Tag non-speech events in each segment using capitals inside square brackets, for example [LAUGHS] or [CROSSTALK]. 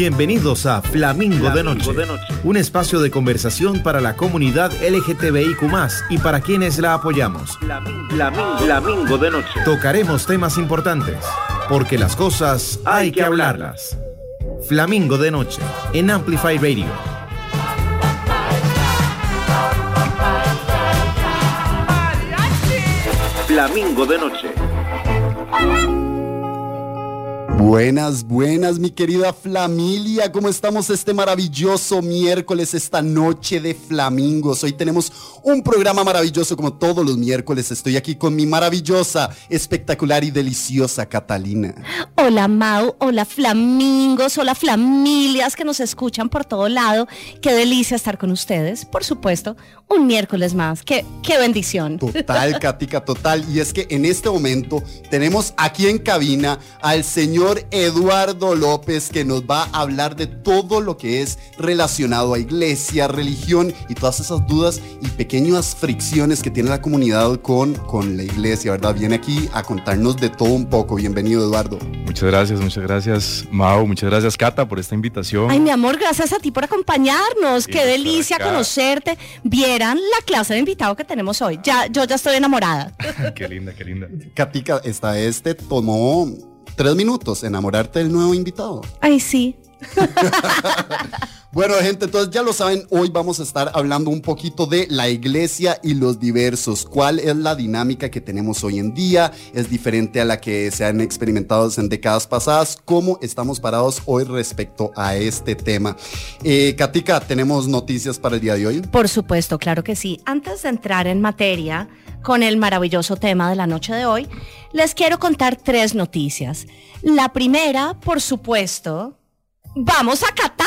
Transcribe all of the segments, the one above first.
Bienvenidos a Flamingo, de, Noche, un espacio de conversación para la comunidad LGTBIQ y para quienes la apoyamos. Flamingo, de Noche. Tocaremos temas importantes, porque las cosas hay que hablarlas. Flamingo de Noche, en Amplify Radio. Flamingo de Noche. Buenas, buenas, mi querida familia. ¿Cómo estamos este maravilloso miércoles, esta noche de flamingos? Hoy tenemos un programa maravilloso como todos los miércoles. Estoy aquí con mi maravillosa, espectacular y deliciosa Catalina. Hola Mau, hola flamingos, hola familias que nos escuchan por todo lado. Qué delicia estar con ustedes. Por supuesto, un miércoles más. Qué, qué bendición. Total, Katica, total. Y es que en este momento tenemos aquí en cabina al señor Eduardo López que nos va a hablar de todo lo que es relacionado a iglesia, religión y todas esas dudas y pequeñas fricciones que tiene la comunidad con, con la iglesia, ¿verdad? Viene aquí a contarnos de todo un poco. Bienvenido, Eduardo. Muchas gracias, muchas gracias, Mau. Muchas gracias, Cata, por esta invitación. Ay, mi amor, gracias a ti por acompañarnos. Qué delicia conocerte. Vieran la clase de invitado que tenemos hoy. Ya, yo ya estoy enamorada. [LAUGHS] qué linda, qué linda. Katica, esta este tomó tres minutos enamorarte del nuevo invitado. Ay, sí. [LAUGHS] Bueno, gente, entonces ya lo saben, hoy vamos a estar hablando un poquito de la iglesia y los diversos. ¿Cuál es la dinámica que tenemos hoy en día? ¿Es diferente a la que se han experimentado en décadas pasadas? ¿Cómo estamos parados hoy respecto a este tema? Eh, Katika, ¿tenemos noticias para el día de hoy? Por supuesto, claro que sí. Antes de entrar en materia con el maravilloso tema de la noche de hoy, les quiero contar tres noticias. La primera, por supuesto, vamos a Qatar.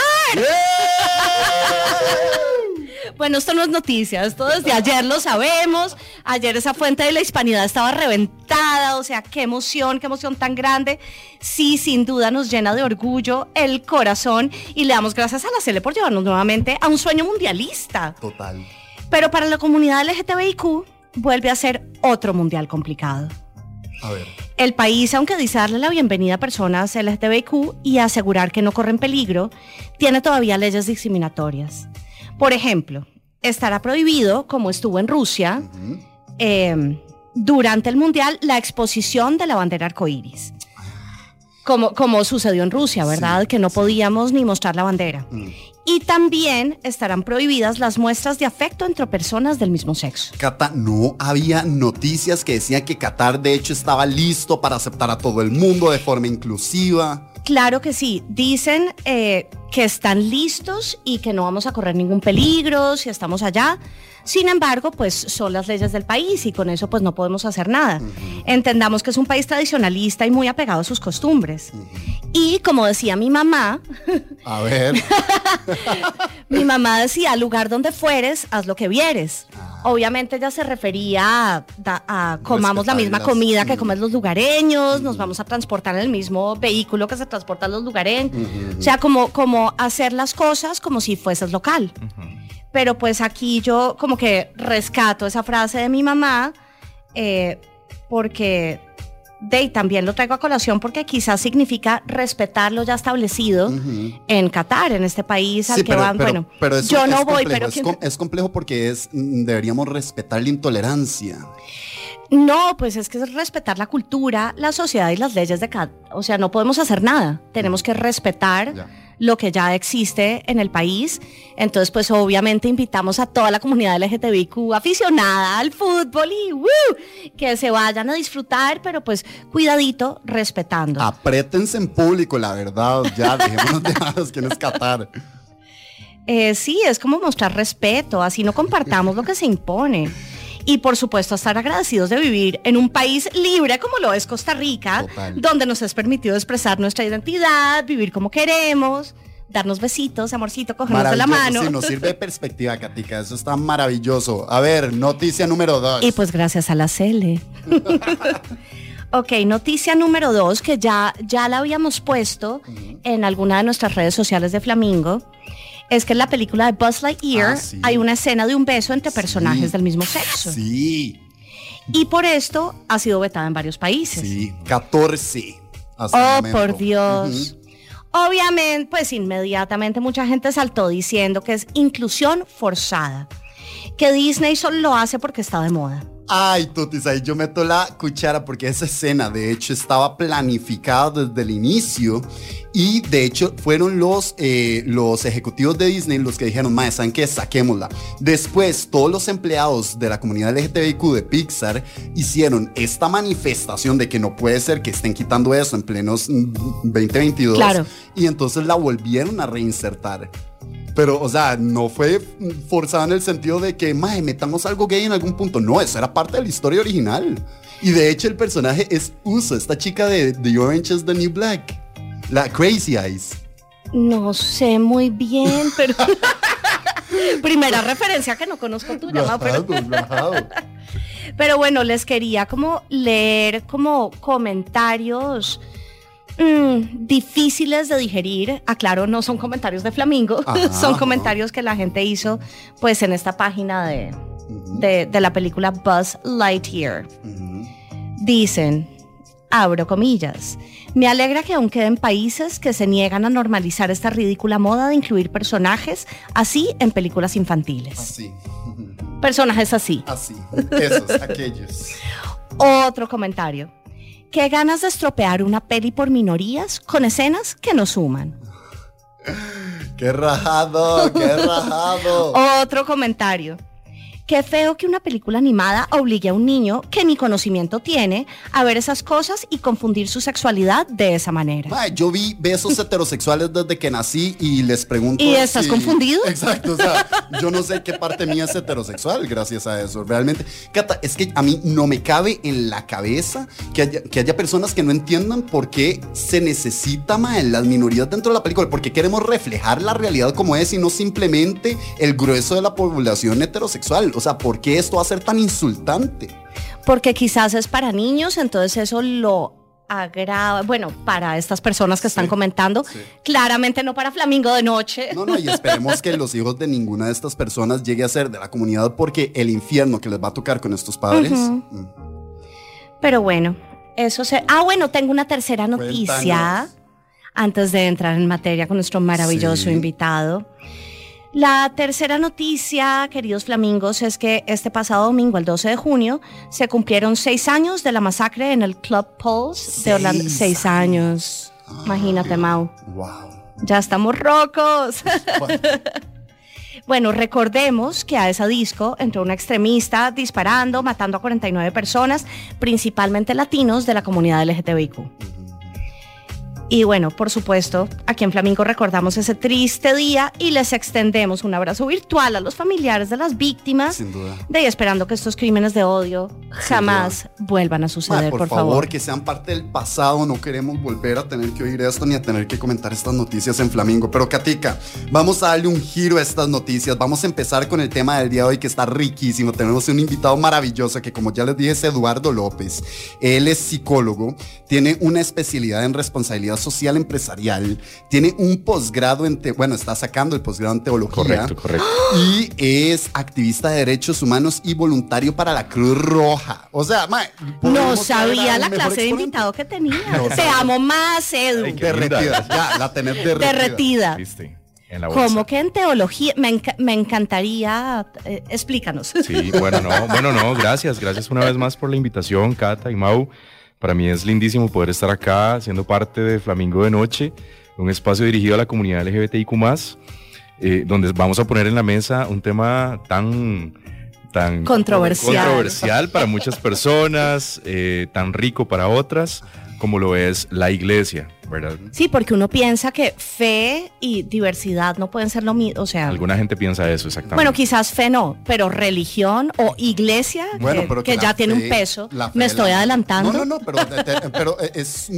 Bueno, esto no es noticia, esto desde ayer lo sabemos. Ayer esa fuente de la hispanidad estaba reventada, o sea, qué emoción, qué emoción tan grande. Sí, sin duda nos llena de orgullo el corazón y le damos gracias a la CELE por llevarnos nuevamente a un sueño mundialista. Total. Pero para la comunidad LGTBIQ vuelve a ser otro mundial complicado. A ver. El país, aunque dice darle la bienvenida a personas LGTBIQ y asegurar que no corren peligro, tiene todavía leyes discriminatorias. Por ejemplo, estará prohibido, como estuvo en Rusia, em, durante el Mundial, la exposición de la bandera arcoíris. Como, como sucedió en Rusia, ¿verdad? que no podíamos ni mostrar la bandera. Mm. Y también estarán prohibidas las muestras de afecto entre personas del mismo sexo. Cata, no había noticias que decían que Qatar de hecho estaba listo para aceptar a todo el mundo de forma inclusiva. Claro que sí. Dicen eh, que están listos y que no vamos a correr ningún peligro si estamos allá. Sin embargo, pues son las leyes del país y con eso pues no podemos hacer nada. Entendamos que es un país tradicionalista y muy apegado a sus costumbres. Y como decía mi mamá, [LAUGHS] a ver, [LAUGHS] mi mamá decía, al lugar donde fueres, haz lo que vieres. Ah. Obviamente ella se refería a, comamos la misma comida que comen los lugareños, nos vamos a transportar en el mismo vehículo que se transportan los lugareños. O sea, como, como hacer las cosas como si fueses local pero pues aquí yo como que rescato esa frase de mi mamá eh, porque de también lo traigo a colación porque quizás significa respetar lo ya establecido en Qatar, en este país al que van. bueno, yo no voy, pero es, es, complejo porque es mm, deberíamos respetar la intolerancia. No, pues es que es respetar la cultura, la sociedad y las leyes de cada. O sea, no podemos hacer nada. Tenemos que respetar lo que ya existe en el país. Entonces, pues obviamente invitamos a toda la comunidad LGTBIQ aficionada al fútbol y que se vayan a disfrutar, pero pues cuidadito, respetando. Apriétense en público, la verdad, ya [LAUGHS] dejémonos de manos que es Qatar. Eh, sí, es como mostrar respeto, así no compartamos lo que se impone y por supuesto estar agradecidos de vivir en un país libre como lo es Costa Rica, donde nos es permitido expresar nuestra identidad, vivir como queremos darnos besitos, amorcito, cogernos de la mano. Sí, nos sirve de perspectiva, Katica. Eso está maravilloso. A ver, noticia número dos. Y pues gracias a la Cele. [LAUGHS] ok, noticia número dos, que ya, ya la habíamos puesto en alguna de nuestras redes sociales de Flamingo es que en la película de Buzz Lightyear ah, hay una escena de un beso entre personajes del mismo sexo. Sí. Y por esto ha sido vetada en varios países. Sí, 14. oh, por Dios. Obviamente, pues inmediatamente mucha gente saltó diciendo que es inclusión forzada, que Disney solo lo hace porque está de moda. Ay, Totis, ahí yo meto la cuchara porque esa escena de hecho estaba planificada desde el inicio y de hecho fueron los, eh, los ejecutivos de Disney los que dijeron, mae, ¿saben qué? Saquémosla. Después, todos los empleados de la comunidad LGTBIQ de Pixar hicieron esta manifestación de que no puede ser que estén quitando eso en plenos 2022. Claro. Y entonces la volvieron a reinsertar. Pero, o sea, no fue forzada en el sentido de que, mae, metamos algo gay en algún punto. No, eso era parte de la historia original. Y de hecho, el personaje es Uso, esta chica de The Orange is the New Black. La Crazy Eyes. No sé muy bien, [LAUGHS] pero. Primera referencia que no conozco tuya, pero... [LAUGHS] pero bueno, les quería como leer como comentarios Mm, difíciles de digerir. Aclaro, no son comentarios de Flamingo, [LAUGHS] son comentarios que la gente hizo pues en esta página de, de, la película Buzz Lightyear. Dicen, abro comillas, me alegra que aún queden países que se niegan a normalizar esta ridícula moda de incluir personajes así en películas infantiles. Así. Personajes así. Así, esos, [LAUGHS] aquellos. Otro comentario. Qué ganas de estropear una peli por minorías con escenas que no suman. Qué rajado, qué rajado. [LAUGHS] Otro comentario. Qué feo que una película animada obligue a un niño que ni conocimiento tiene a ver esas cosas y confundir su sexualidad de esa manera. yo vi besos [LAUGHS] heterosexuales desde que nací y les pregunto. ¿Y estás confundido? [LAUGHS] Exacto, o sea, yo no sé qué parte mía es heterosexual gracias a eso. Realmente, Cata, es que a mí no me cabe en la cabeza que haya, que haya personas que no entiendan por qué se necesita más las minorías dentro de la película, porque queremos reflejar la realidad como es y no simplemente el grueso de la población heterosexual. O sea, ¿por qué esto va a ser tan insultante? Porque quizás es para niños, entonces eso lo agrava, bueno, para estas personas que están comentando, claramente no para Flamingo de noche. No, no, y esperemos que los hijos de ninguna de estas personas llegue a ser de la comunidad porque el infierno que les va a tocar con estos padres. Mm. Pero bueno, eso se... Ah, bueno, tengo una tercera noticia antes de entrar en materia con nuestro maravilloso invitado. La tercera noticia, queridos flamingos, es que este pasado domingo, el 12 de junio, se cumplieron seis años de la masacre en el Club Pulse de Orlando. Seis años. Imagínate, Mau. Wow. Ya estamos rocos. [LAUGHS] bueno, recordemos que a esa disco entró una extremista disparando, matando a 49 personas, principalmente latinos de la comunidad LGTBIQ. Y bueno, por supuesto, aquí en Flamingo recordamos ese triste día y les extendemos un abrazo virtual a los familiares de las víctimas. Sin duda. De ahí esperando que estos crímenes de odio jamás vuelvan a suceder, por, favor. que sean parte del pasado. No queremos volver a tener que oír esto ni a tener que comentar estas noticias en Flamingo. Pero Katica, vamos a darle un giro a estas noticias. Vamos a empezar con el tema del día de hoy que está riquísimo. Tenemos un invitado maravilloso que como ya les dije es Eduardo López. Él es psicólogo, tiene una especialidad en responsabilidad social empresarial, tiene un posgrado en, bueno, está sacando el posgrado en teología. Correcto, correcto. Y es activista de derechos humanos y voluntario para la Cruz Roja. O sea, no sabía la clase de invitado que tenía. Te amo más, Edu. derretida, ya, la tenés derretida. derretida. Como que en teología, me, encantaría, eh, explícanos. Sí, bueno, no, bueno, no, gracias, gracias una vez más por la invitación, Cata y Mau. Para mí es lindísimo poder estar acá siendo parte de Flamingo de Noche, un espacio dirigido a la comunidad LGBTIQ, eh, donde vamos a poner en la mesa un tema tan, tan controversial, controversial para muchas personas, eh, tan rico para otras como lo es la iglesia, ¿verdad? Sí, porque uno piensa que fe y diversidad no pueden ser lo mismo, o sea... Alguna gente piensa eso, exactamente. Bueno, quizás fe no, pero religión o iglesia, que, ya tiene un peso, me estoy adelantando. No, no, no, pero, es,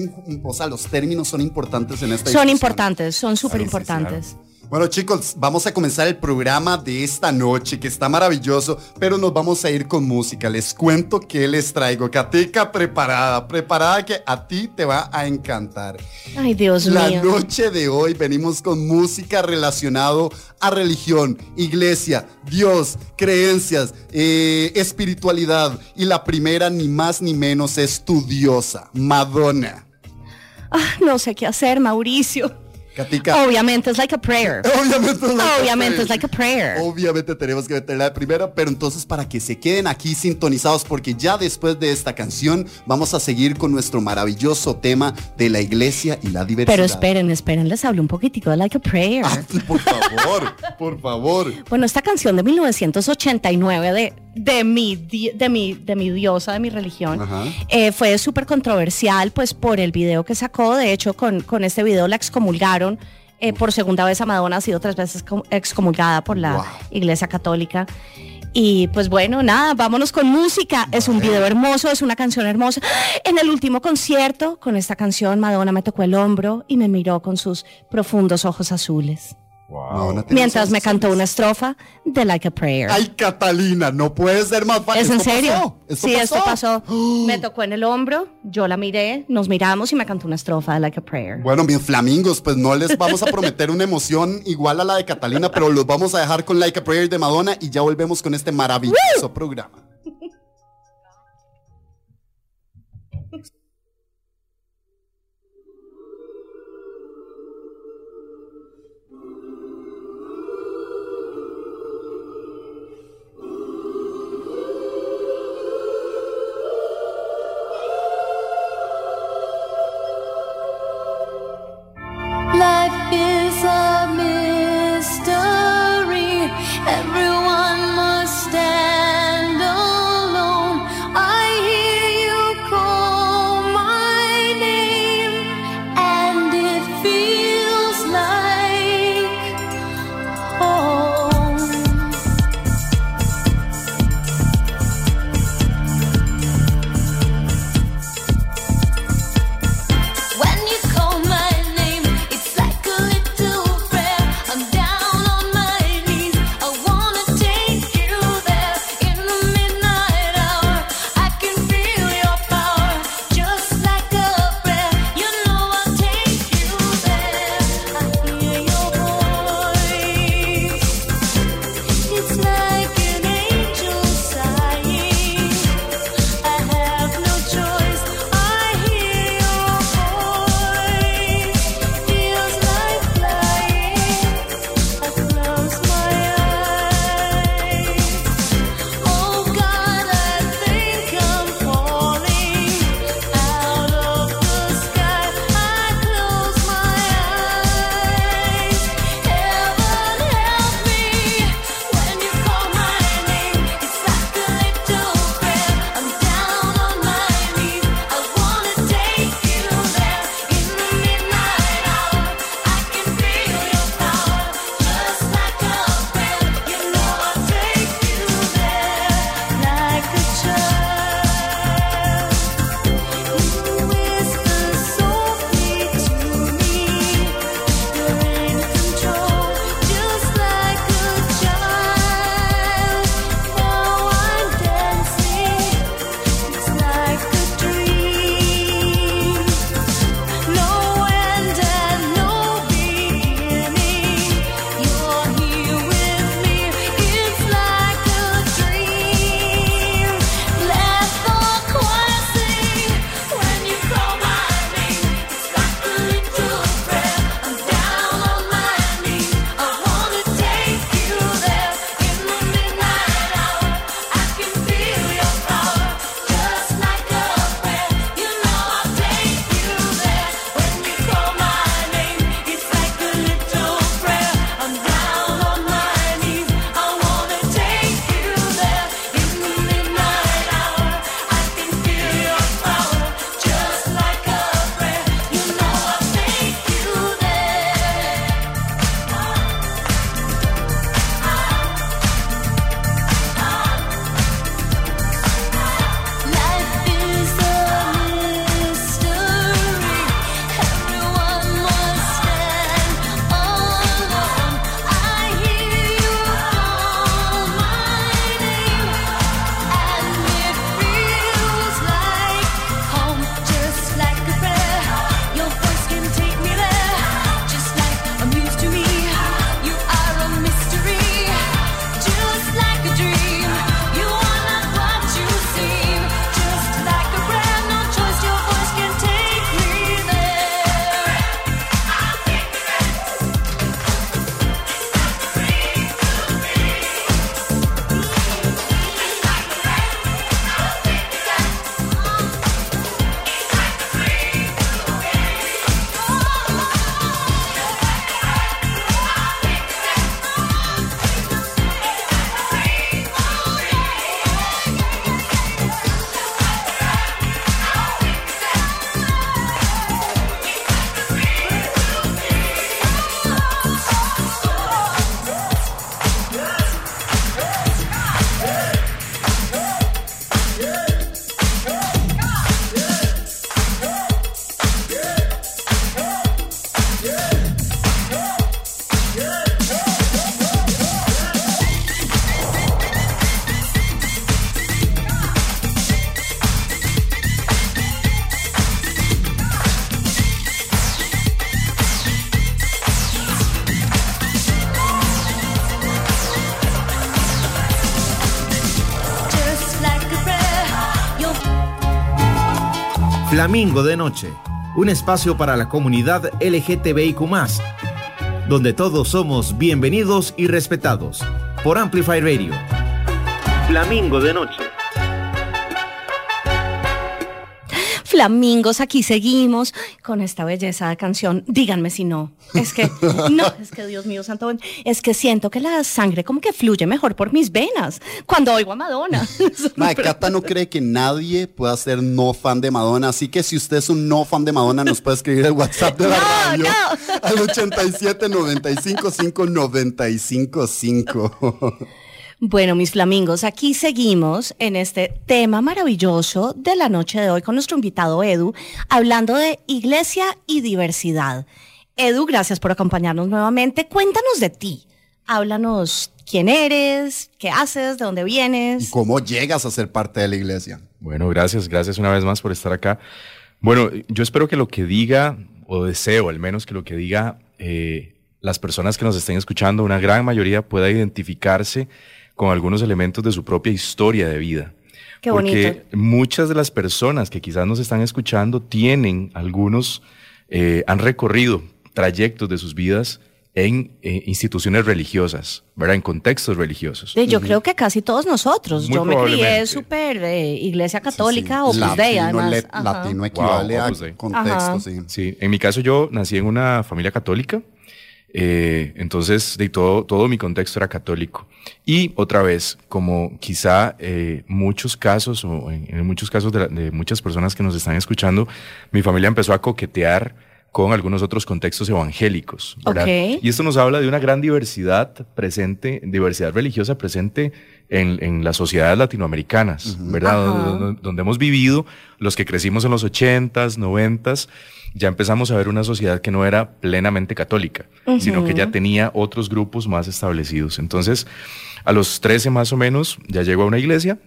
o sea, los términos son importantes en esta Son importantes, son súper importantes. Bueno chicos, vamos a comenzar el programa de esta noche que está maravilloso, pero nos vamos a ir con música. Les cuento que les traigo. Katica preparada, preparada que a ti te va a encantar. Ay Dios La mío. La noche de hoy venimos con música relacionado a religión, iglesia, Dios, creencias, eh, espiritualidad. Y la primera ni más ni menos es tu diosa, Madonna. ah, no sé qué hacer, Mauricio. [LAUGHS] Obviamente es like a prayer. Obviamente es like Obviamente es like a prayer. Obviamente tenemos que meterla de primero, pero entonces para que se queden aquí sintonizados, porque ya después de esta canción vamos a seguir con nuestro maravilloso tema de la iglesia y la diversidad. Pero esperen, esperen, les hablo un poquitico de like a prayer. Ah, por favor, por favor. Bueno, esta canción de 1989 de de mi, de mi, de mi diosa, de mi religión, eh, fue súper controversial, pues por el video que sacó. De hecho, con, con este video la excomulgaron. Eh, por segunda vez a Madonna ha sido tres veces excomulgada por la Iglesia Católica. Y pues bueno, nada, vámonos con música. Es un video hermoso, es una canción hermosa. En el último concierto, con esta canción, Madonna me tocó el hombro y me miró con sus profundos ojos azules. Mientras me cantó una estrofa de Like a Prayer. Ay, Catalina, no puede ser más fácil. ¿Es en serio? sí, esto pasó. [GASPS] me tocó en el hombro, yo la miré, nos miramos y me cantó una estrofa de Like a Prayer. Bueno, mis flamingos, pues no les vamos a prometer una emoción igual a la de Catalina, pero los vamos a dejar con Like a Prayer de Madonna y ya volvemos con este maravilloso programa. Flamingo de Noche, un espacio para la comunidad LGTBIQ, donde todos somos bienvenidos y respetados. Por Amplify Radio. Flamingo de Noche. Flamingos, aquí seguimos con esta belleza de canción. Díganme si no. Es que, no, [LAUGHS] es que Dios mío, santo, es que siento que la sangre como que fluye mejor por mis venas cuando oigo a Madonna. [LAUGHS] [LAUGHS] Mae, Cata no cree que nadie pueda ser no fan de Madonna, así que si usted es un no fan de Madonna, nos puede escribir el WhatsApp de la No, radio no. al 87 95 5 95 5. Bueno, mis flamingos, aquí seguimos en este tema maravilloso de la noche de hoy con nuestro invitado Edu, hablando de iglesia y diversidad. Edu, gracias por acompañarnos nuevamente. Cuéntanos de ti. Háblanos quién eres, qué haces, de dónde vienes. ¿Cómo llegas a ser parte de la iglesia? Bueno, gracias, gracias una vez más por estar acá. Bueno, yo espero que lo que diga, o deseo al menos que lo que diga eh, las personas que nos estén escuchando, una gran mayoría pueda identificarse con algunos elementos de su propia historia de vida. Qué Porque bonito. muchas de las personas que quizás nos están escuchando tienen algunos, eh, han recorrido trayectos de sus vidas en eh, instituciones religiosas, ¿verdad? En contextos religiosos. Sí, Yo creo que casi todos nosotros. Muy Yo me crié súper eh, iglesia católica Sí, o sí. Opus Dei, Latino, además. le- latino equivale Wow, a contexto, sí. Sí, en mi caso yo nací en una familia católica, eh, entonces de todo, todo mi contexto era católico. Y otra vez, como quizá eh, muchos casos, o en, en muchos casos de, la- de muchas personas que nos están escuchando, mi familia empezó a coquetear con algunos otros contextos evangélicos. ¿verdad? Ok. Y esto nos habla de una gran diversidad presente, diversidad religiosa presente en, en las sociedades latinoamericanas, ¿verdad? Donde, donde hemos vivido, los que crecimos en los 80s, 90s, ya empezamos a ver una sociedad que no era plenamente católica, sino que ya tenía otros grupos más establecidos. Entonces, a los 13 más o menos, ya llego a una iglesia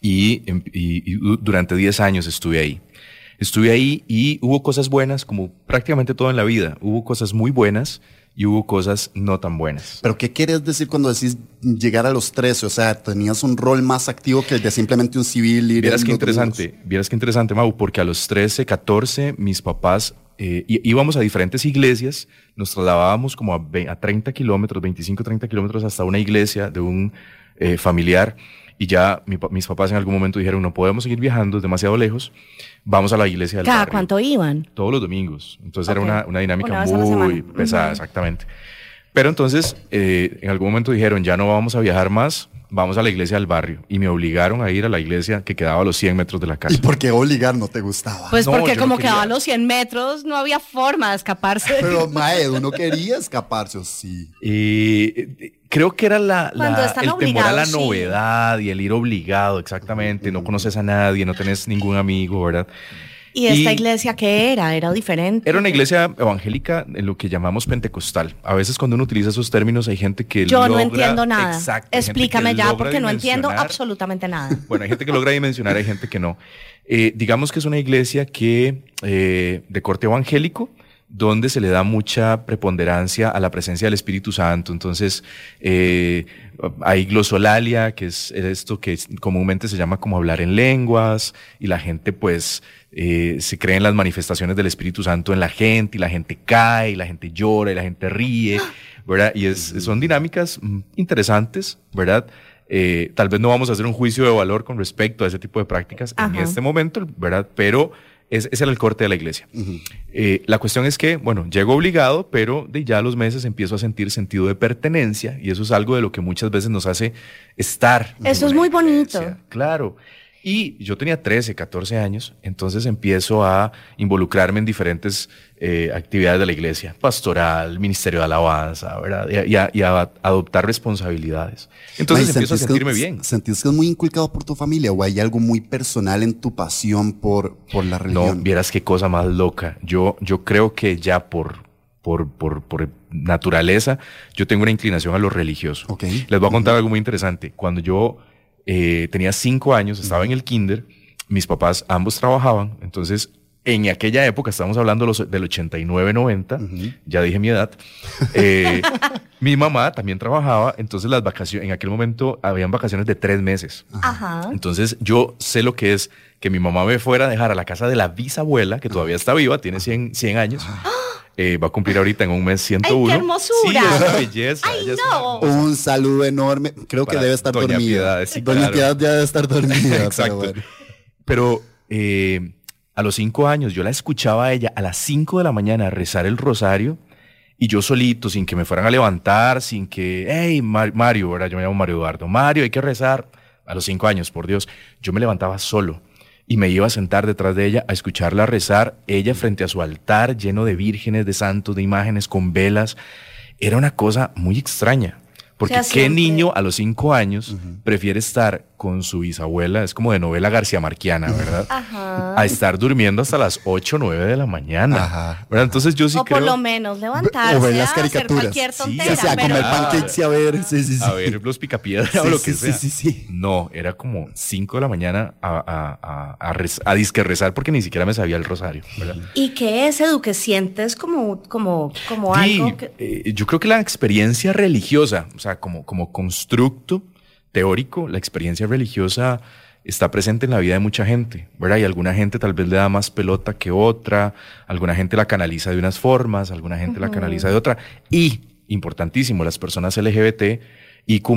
y, em- y- y du- durante 10 años estuve ahí. Estuve ahí y hubo cosas buenas, como prácticamente todo en la vida. Hubo cosas muy buenas y hubo cosas no tan buenas. Pero ¿qué quieres decir cuando decís llegar a los 13? O sea, tenías un rol más activo que el de simplemente un civil. Ir Vieras qué interesante, vieras qué interesante, Mau, porque a los 13, 14, mis papás eh, íbamos a diferentes iglesias, nos trasladábamos como a, ve- a 30 kilómetros, 25, 30 kilómetros hasta una iglesia de un eh, familiar y ya mi mis papás en algún momento dijeron, no podemos seguir viajando, es demasiado lejos, vamos a la iglesia del ¿Cada barrio". cuánto iban? Todos los domingos. Entonces era una, una dinámica Una muy pesada, exactamente. Pero entonces, eh, en algún momento dijeron, ya no vamos a viajar más, vamos a la iglesia del barrio. Y me obligaron a ir a la iglesia que quedaba a los 100 metros de la casa. ¿Y por qué obligar no te gustaba? Pues No, porque no como quedaba a los 100 metros, no había forma de escaparse. Pero [LAUGHS] Mae, uno quería escaparse, ¿o sí. Y eh, creo que era la, la- el temor a la sí. novedad y el ir obligado, exactamente. No conoces a nadie, no tenés ningún amigo, ¿verdad? ¿Y esta Y- iglesia qué era? ¿Era diferente? Era una iglesia evangélica en lo que llamamos pentecostal. A veces cuando uno utiliza esos términos hay gente que Yo no entiendo nada. Exacto, Explícame ya porque no entiendo absolutamente nada. [LAUGHS] Bueno, hay gente que logra dimensionar, hay gente que no. Eh, digamos que es una iglesia que eh, de corte evangélico, donde se le da mucha preponderancia a la presencia del Espíritu Santo. Entonces, eh, hay glosolalia, que es esto que comúnmente se llama como hablar en lenguas, y la gente pues eh, se cree en las manifestaciones del Espíritu Santo en la gente, y la gente cae, y la gente llora, y la gente ríe, ¿verdad? Y es, son dinámicas mm, interesantes, ¿verdad? Eh, tal vez no vamos a hacer un juicio de valor con respecto a ese tipo de prácticas en este momento, ¿verdad? Pero es- ese era el corte de la iglesia. Eh, la cuestión es que, bueno, llego obligado, pero de ya a los meses empiezo a sentir sentido de pertenencia y eso es algo de lo que muchas veces nos hace estar. Eso es muy bonito. Claro. Y yo tenía 13, 14 años, entonces empiezo a involucrarme en diferentes eh, actividades de la iglesia, pastoral, ministerio de alabanza, ¿verdad? Y a, y a- y a adoptar responsabilidades. Entonces Mae, empiezo a ¿sentís sentirme que, bien. ¿Sentís que es muy inculcado por tu familia o hay algo muy personal en tu pasión por, por la No, religión? vieras qué cosa más loca. Yo, yo creo que ya por, por, por, por naturaleza, yo tengo una inclinación a lo religioso. Ok. Les voy a contar algo muy interesante. Cuando yo eh, tenía cinco años, estaba en el kinder, mis papás ambos trabajaban, entonces en aquella época, estamos hablando los- del 89-90, ya dije mi edad, eh, [LAUGHS] Mi mamá también trabajaba, entonces las vacaciones, en aquel momento habían vacaciones de tres meses. Ajá. Entonces yo sé lo que es que mi mamá me fuera a dejar a la casa de la bisabuela, que todavía está viva, tiene 100, 100 años. Eh, va a cumplir ahorita en un mes 101. ¡Ay, qué hermosura! Sí, es una belleza. ¡Ay, es no! Un saludo enorme. Creo que debe estar Doña dormida. Piedad, sí, Doña claro. Piedad ya debe estar dormida. [LAUGHS] Exacto. pero bueno. Pero eh, a los cinco años yo la escuchaba a ella a las cinco de la mañana rezar el rosario y yo solito, sin que me fueran a levantar, sin que, hey, Mar- Mario, ¿verdad? yo me llamo Mario Eduardo, Mario, hay que rezar. A los cinco años, por Dios, yo me levantaba solo y me iba a sentar detrás de ella a escucharla rezar, ella frente a su altar lleno de vírgenes, de santos, de imágenes con velas. Era una cosa muy extraña. Porque sea, qué siempre- niño a los cinco años prefiere estar con su bisabuela, es como de novela García Marquiana, ¿verdad? Ajá. A estar durmiendo hasta las 8 o 9 de la mañana. Ajá. ¿verdad? Entonces yo sí o creo por lo menos levantarse O ver las a hacer caricaturas. cualquier Sí, tontera. o Sí, sí, a pero- comer pancakes y a ver. Sí, sí, sí. a ver los picapiedras Sí, [LAUGHS] o lo sí, que sí, sea. sí, sí. No, era como 5 de la mañana a, a, a, a, rez- a disque rezar porque ni siquiera me sabía el rosario. ¿verdad? ¿Y qué es, Edu? que sientes como, como, como Sí, algo que... eh, yo creo que la experiencia religiosa, o sea, como, como constructo teórico, la experiencia religiosa está presente en la vida de mucha gente, ¿verdad? Y alguna gente tal vez le da más pelota que otra, alguna gente la canaliza de unas formas, alguna gente la canaliza de otra. Y, importantísimo, las personas LGBT y Q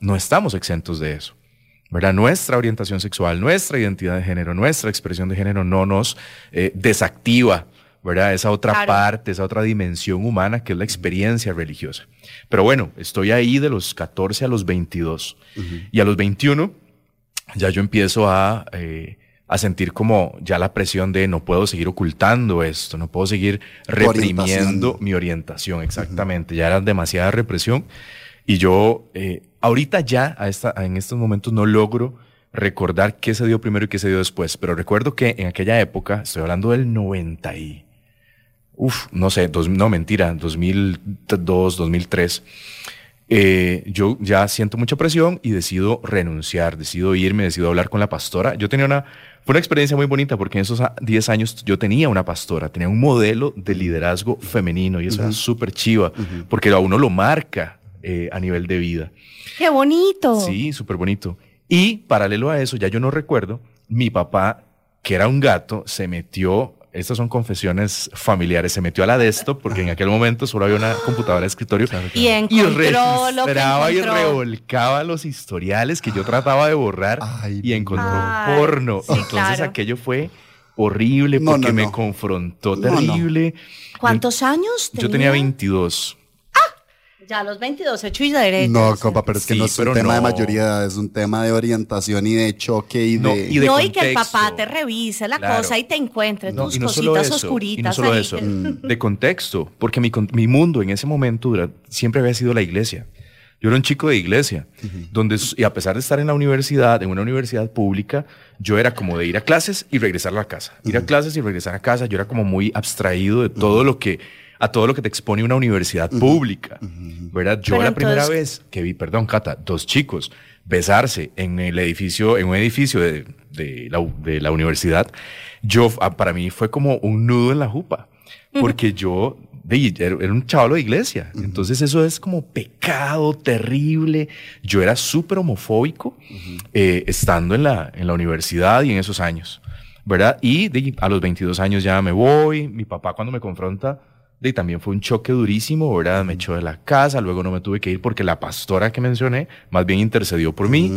no estamos exentos de eso. ¿verdad? Nuestra orientación sexual, nuestra identidad de género, nuestra expresión de género no nos eh, desactiva, ¿verdad? Esa otra Claro. parte, esa otra dimensión humana que es la experiencia religiosa. Pero bueno, estoy ahí de los 14 a los 22. Y a los 21 ya yo empiezo a, eh, a sentir como ya la presión de no puedo seguir ocultando esto, no puedo seguir reprimiendo orientación. mi orientación, exactamente. Ya era demasiada represión. Y yo eh, ahorita ya a esta, en estos momentos no logro recordar qué se dio primero y qué se dio después, pero recuerdo que en aquella época, estoy hablando del 90 y... Uf, no sé, dos- no mentira, 2002, 2003. eh, yo ya siento mucha presión y decido renunciar, decido irme, decido hablar con la pastora. Yo tenía una, fue una experiencia muy bonita porque en esos a- 10 años yo tenía una pastora, tenía un modelo de liderazgo femenino y eso era súper chiva porque a uno lo marca eh, a nivel de vida. ¡Qué bonito! Sí, súper bonito. Y paralelo a eso, ya yo no recuerdo, mi papá, que era un gato, se metió, estas son confesiones familiares, se metió a la desktop porque en aquel momento solo había una computadora de escritorio. Y Y encontró lo que registraba y encontró. revolcaba los historiales que yo trataba de borrar Ay, y encontró Ay, porno. sí, Entonces claro. aquello fue horrible No, porque no, me confrontó no. ¿Cuántos terrible. años Yo tenía 22. Ya a los 22, hecho y derecho. No, compa, pero es que Sí, no es un tema de no. mayoría, es un tema de orientación y de choque y No, de... y de no, y que el papá te revise la Claro. cosa y te encuentre No, tus y no solo cositas eso, oscuritas. y no solo ahí. eso, de contexto, porque mi, mi mundo en ese momento siempre había sido la iglesia. Yo era un chico de iglesia, donde, s- y a pesar de estar en la universidad, en una universidad pública, yo era como de ir a clases y regresar a la casa. Ir a clases y regresar a casa, yo era como muy abstraído de todo lo que, a todo lo que te expone una universidad pública, ¿verdad? Yo Pero la primera vez que vi, perdón, Cata, dos chicos besarse en el edificio, en un edificio de, de la, u- de la universidad, yo, ah, para mí fue como un nudo en la jupa, porque yo de- era era un chavalo de iglesia, entonces eso es como pecado terrible. Yo era súper homofóbico eh, estando en la, en la universidad y en esos años, ¿verdad? Y de- a los 22 años ya me voy, mi papá cuando me confronta, de, también fue un choque durísimo, ¿verdad? Me echó de la casa, luego no me tuve que ir porque la pastora que mencioné más bien intercedió por mí.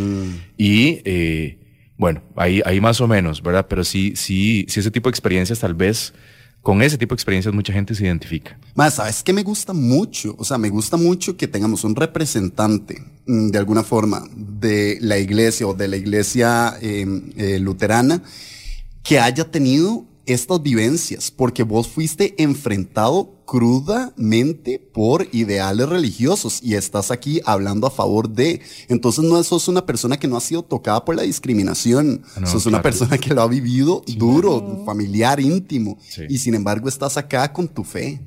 Y eh, bueno, ahí, ahí más o menos, ¿verdad? Pero sí, sí, sí, ese tipo de experiencias tal vez, con ese tipo de experiencias mucha gente se identifica. Más, ¿sabes qué me gusta mucho? O sea, me gusta mucho que tengamos un representante, mm, de alguna forma, de la iglesia o de la iglesia eh, eh, luterana que haya tenido estas vivencias, porque vos fuiste enfrentado crudamente por ideales religiosos y estás aquí hablando a favor de. Entonces no sos una persona que no ha sido tocada por la discriminación, No, sos una persona que lo ha vivido duro, familiar, íntimo, Sí. y sin embargo estás acá con tu fe.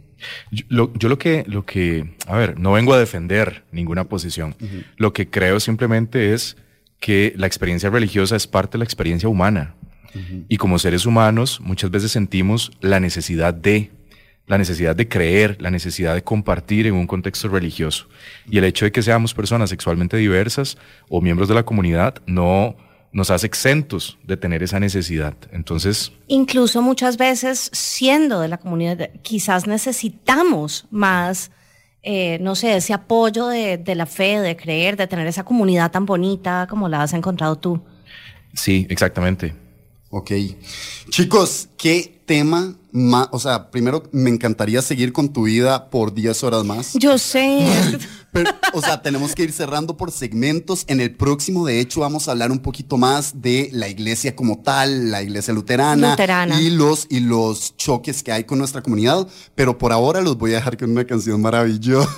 Yo lo, yo lo que, lo que, a ver, no vengo a defender ninguna posición. Lo que creo simplemente es que la experiencia religiosa es parte de la experiencia humana. Y como seres humanos, muchas veces sentimos la necesidad de, la necesidad de creer, la necesidad de compartir en un contexto religioso. Y el hecho de que seamos personas sexualmente diversas o miembros de la comunidad no nos hace exentos de tener esa necesidad. Entonces... Incluso muchas veces, siendo de la comunidad, quizás necesitamos más, eh, no sé, ese apoyo de, de la fe, de creer, de tener esa comunidad tan bonita como la has encontrado tú. Sí, exactamente. Ok. Chicos, ¿qué tema o sea, primero me encantaría seguir con tu vida por 10 horas más. Yo sé. [LAUGHS] o sea, tenemos que ir cerrando por segmentos. En el próximo, de hecho, vamos a hablar un poquito más de la iglesia como tal, la iglesia luterana, Y, los, y los choques que hay con nuestra comunidad. Pero por ahora los voy a dejar con una canción maravillosa.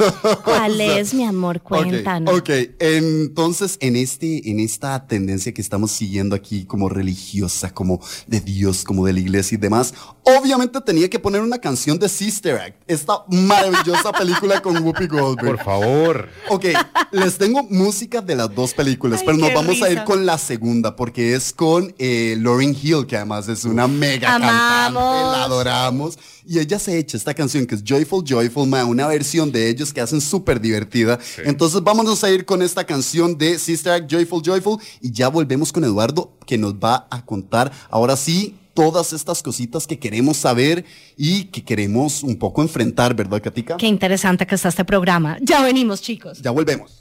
¿Cuál [LAUGHS] es, mi amor? Cuéntanos. Ok, entonces en, este, en esta tendencia que estamos siguiendo aquí como religiosa, como de Dios, como de la iglesia y demás, obviamente tenía que poner una canción de Sister Act, esta maravillosa película con Whoopi Goldberg. Por favor. Ok, les tengo música de las dos películas, pero nos vamos a ir con la segunda, porque es con eh, Lauryn Hill, que además es una mega cantante, la adoramos. Y ella se echa esta canción que es Joyful Joyful Man, una versión de ellos que hacen súper divertida. Entonces vámonos a ir con esta canción de Sister Act, Joyful Joyful, y ya volvemos con Eduardo, que nos va a contar ahora sí todas estas cositas que queremos saber y que queremos un poco enfrentar, ¿verdad, Katika? Qué interesante que está este programa. Ya venimos, chicos. Ya volvemos.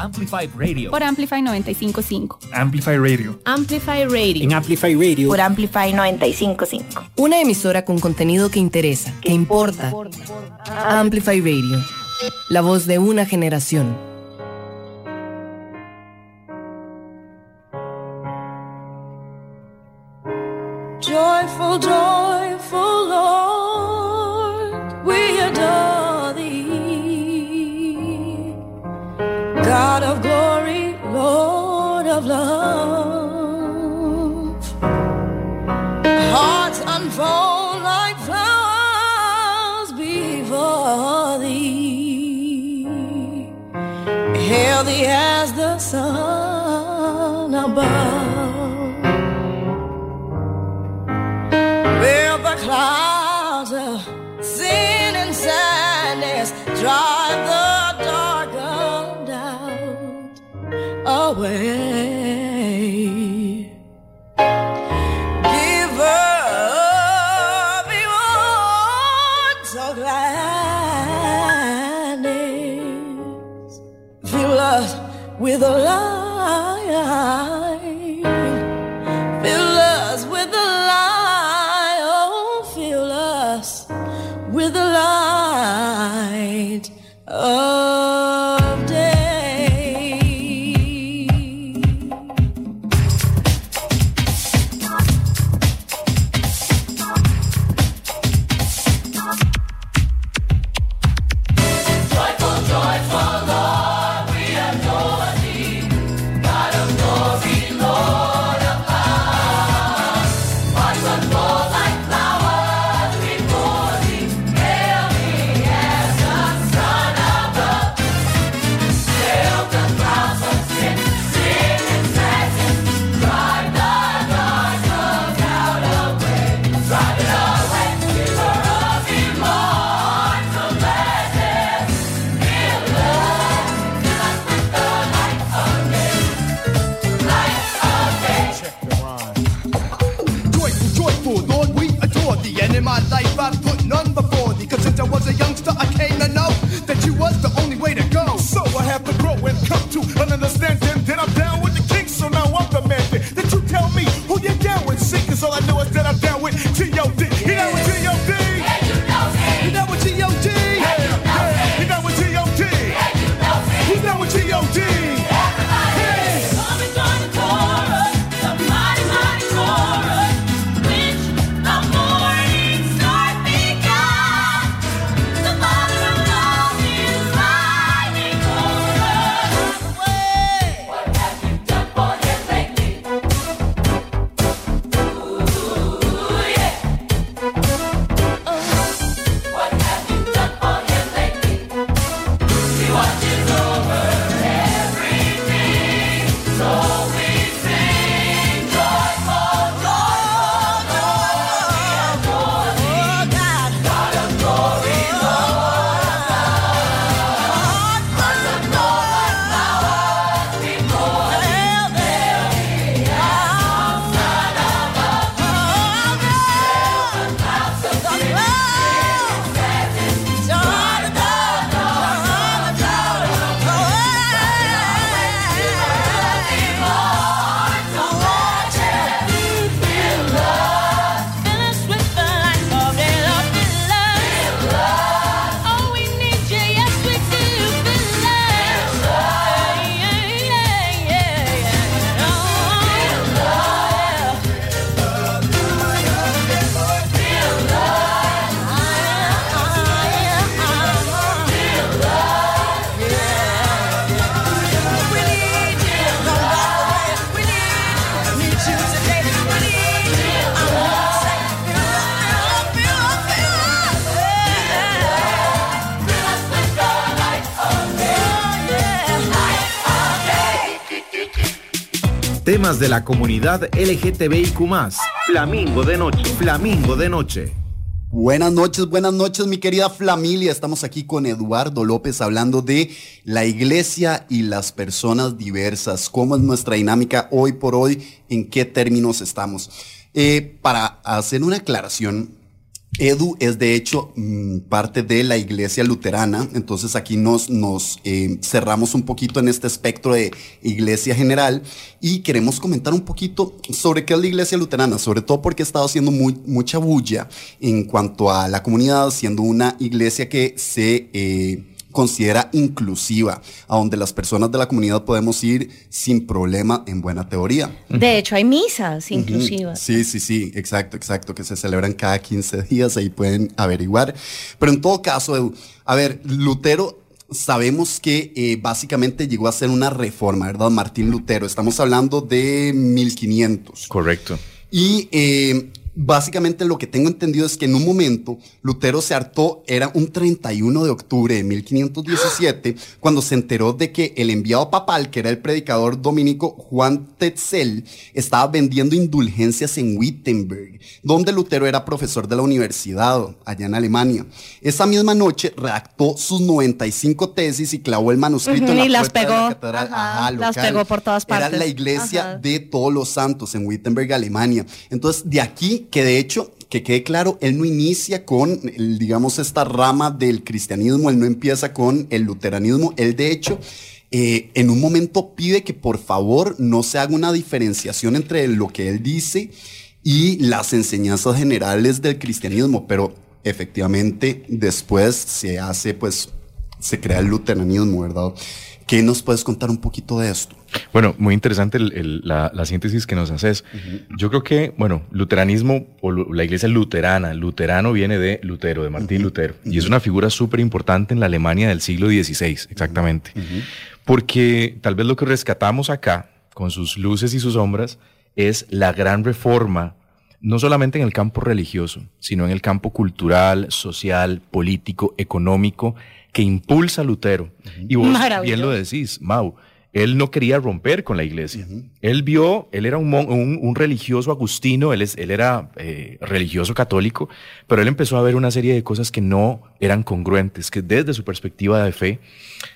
Amplify Radio. Por Amplify 955. Amplify Radio. Amplify Radio. En Amplify Radio. Por Amplify 955. Una emisora con contenido que interesa, que, importa. Amplify Radio. La voz de una generación. Joyful, joyful Lord, we adore thee. God of glory, Lord of love. De la comunidad LGTBIQ. Flamingo de noche. Flamingo de noche. Buenas noches, buenas noches, mi querida familia. Estamos aquí con Eduardo López hablando de la iglesia y las personas diversas. ¿Cómo es nuestra dinámica hoy por hoy? ¿En qué términos estamos? Eh, para hacer una aclaración, Edu es de hecho mm, parte de la iglesia luterana, entonces aquí nos, nos eh, cerramos un poquito en este espectro de iglesia general y queremos comentar un poquito sobre qué es la iglesia luterana, sobre todo porque ha estado haciendo mucha bulla en cuanto a la comunidad, siendo una iglesia que se... Eh, considera inclusiva, a donde las personas de la comunidad podemos ir sin problema en buena teoría. De hecho, hay misas inclusivas. Sí, sí, sí, exacto, exacto, que se celebran cada 15 días, ahí pueden averiguar. Pero en todo caso, a ver, Lutero sabemos que eh, básicamente llegó a ser una reforma, ¿verdad? Martín Lutero, estamos hablando de 1500. Correcto. Y eh, básicamente lo que tengo entendido es que en un momento Lutero se hartó, era un 31 de octubre de 1517, cuando se enteró de que el enviado papal, que era el predicador dominico Juan Tetzel, estaba vendiendo indulgencias en Wittenberg, donde Lutero era profesor de la universidad allá en Alemania. Esa misma noche redactó sus 95 tesis y clavó el manuscrito en la y las pegó. de la catedral. Ajá, Ajá, las pegó por todas Era partes. la iglesia Ajá. de todos los santos en Wittenberg, Alemania. Entonces, de aquí que de hecho, que quede claro, él no inicia con, digamos, esta rama del cristianismo, él no empieza con el luteranismo, él de hecho... eh, en un momento pide que por favor no se haga una diferenciación entre lo que él dice y las enseñanzas generales del cristianismo, pero efectivamente después se hace, pues, se crea el luteranismo, ¿verdad? ¿Qué nos puedes contar un poquito de esto? Bueno, muy interesante el- el- la, la síntesis que nos haces. Yo creo que, bueno, luteranismo o la iglesia luterana, luterano viene de Lutero, de Martín Lutero, y es una figura súper importante en la Alemania del siglo XVI, exactamente. Porque tal vez lo que rescatamos acá, con sus luces y sus sombras, es la gran reforma, no solamente en el campo religioso, sino en el campo cultural, social, político, económico, que impulsa a Lutero. Y vos bien lo decís, Mau. Él no quería romper con la iglesia. Él vio, él era un, mon- un- un religioso agustino, él, es, él era eh, religioso católico, pero él empezó a ver una serie de cosas que no eran congruentes, que desde su perspectiva de fe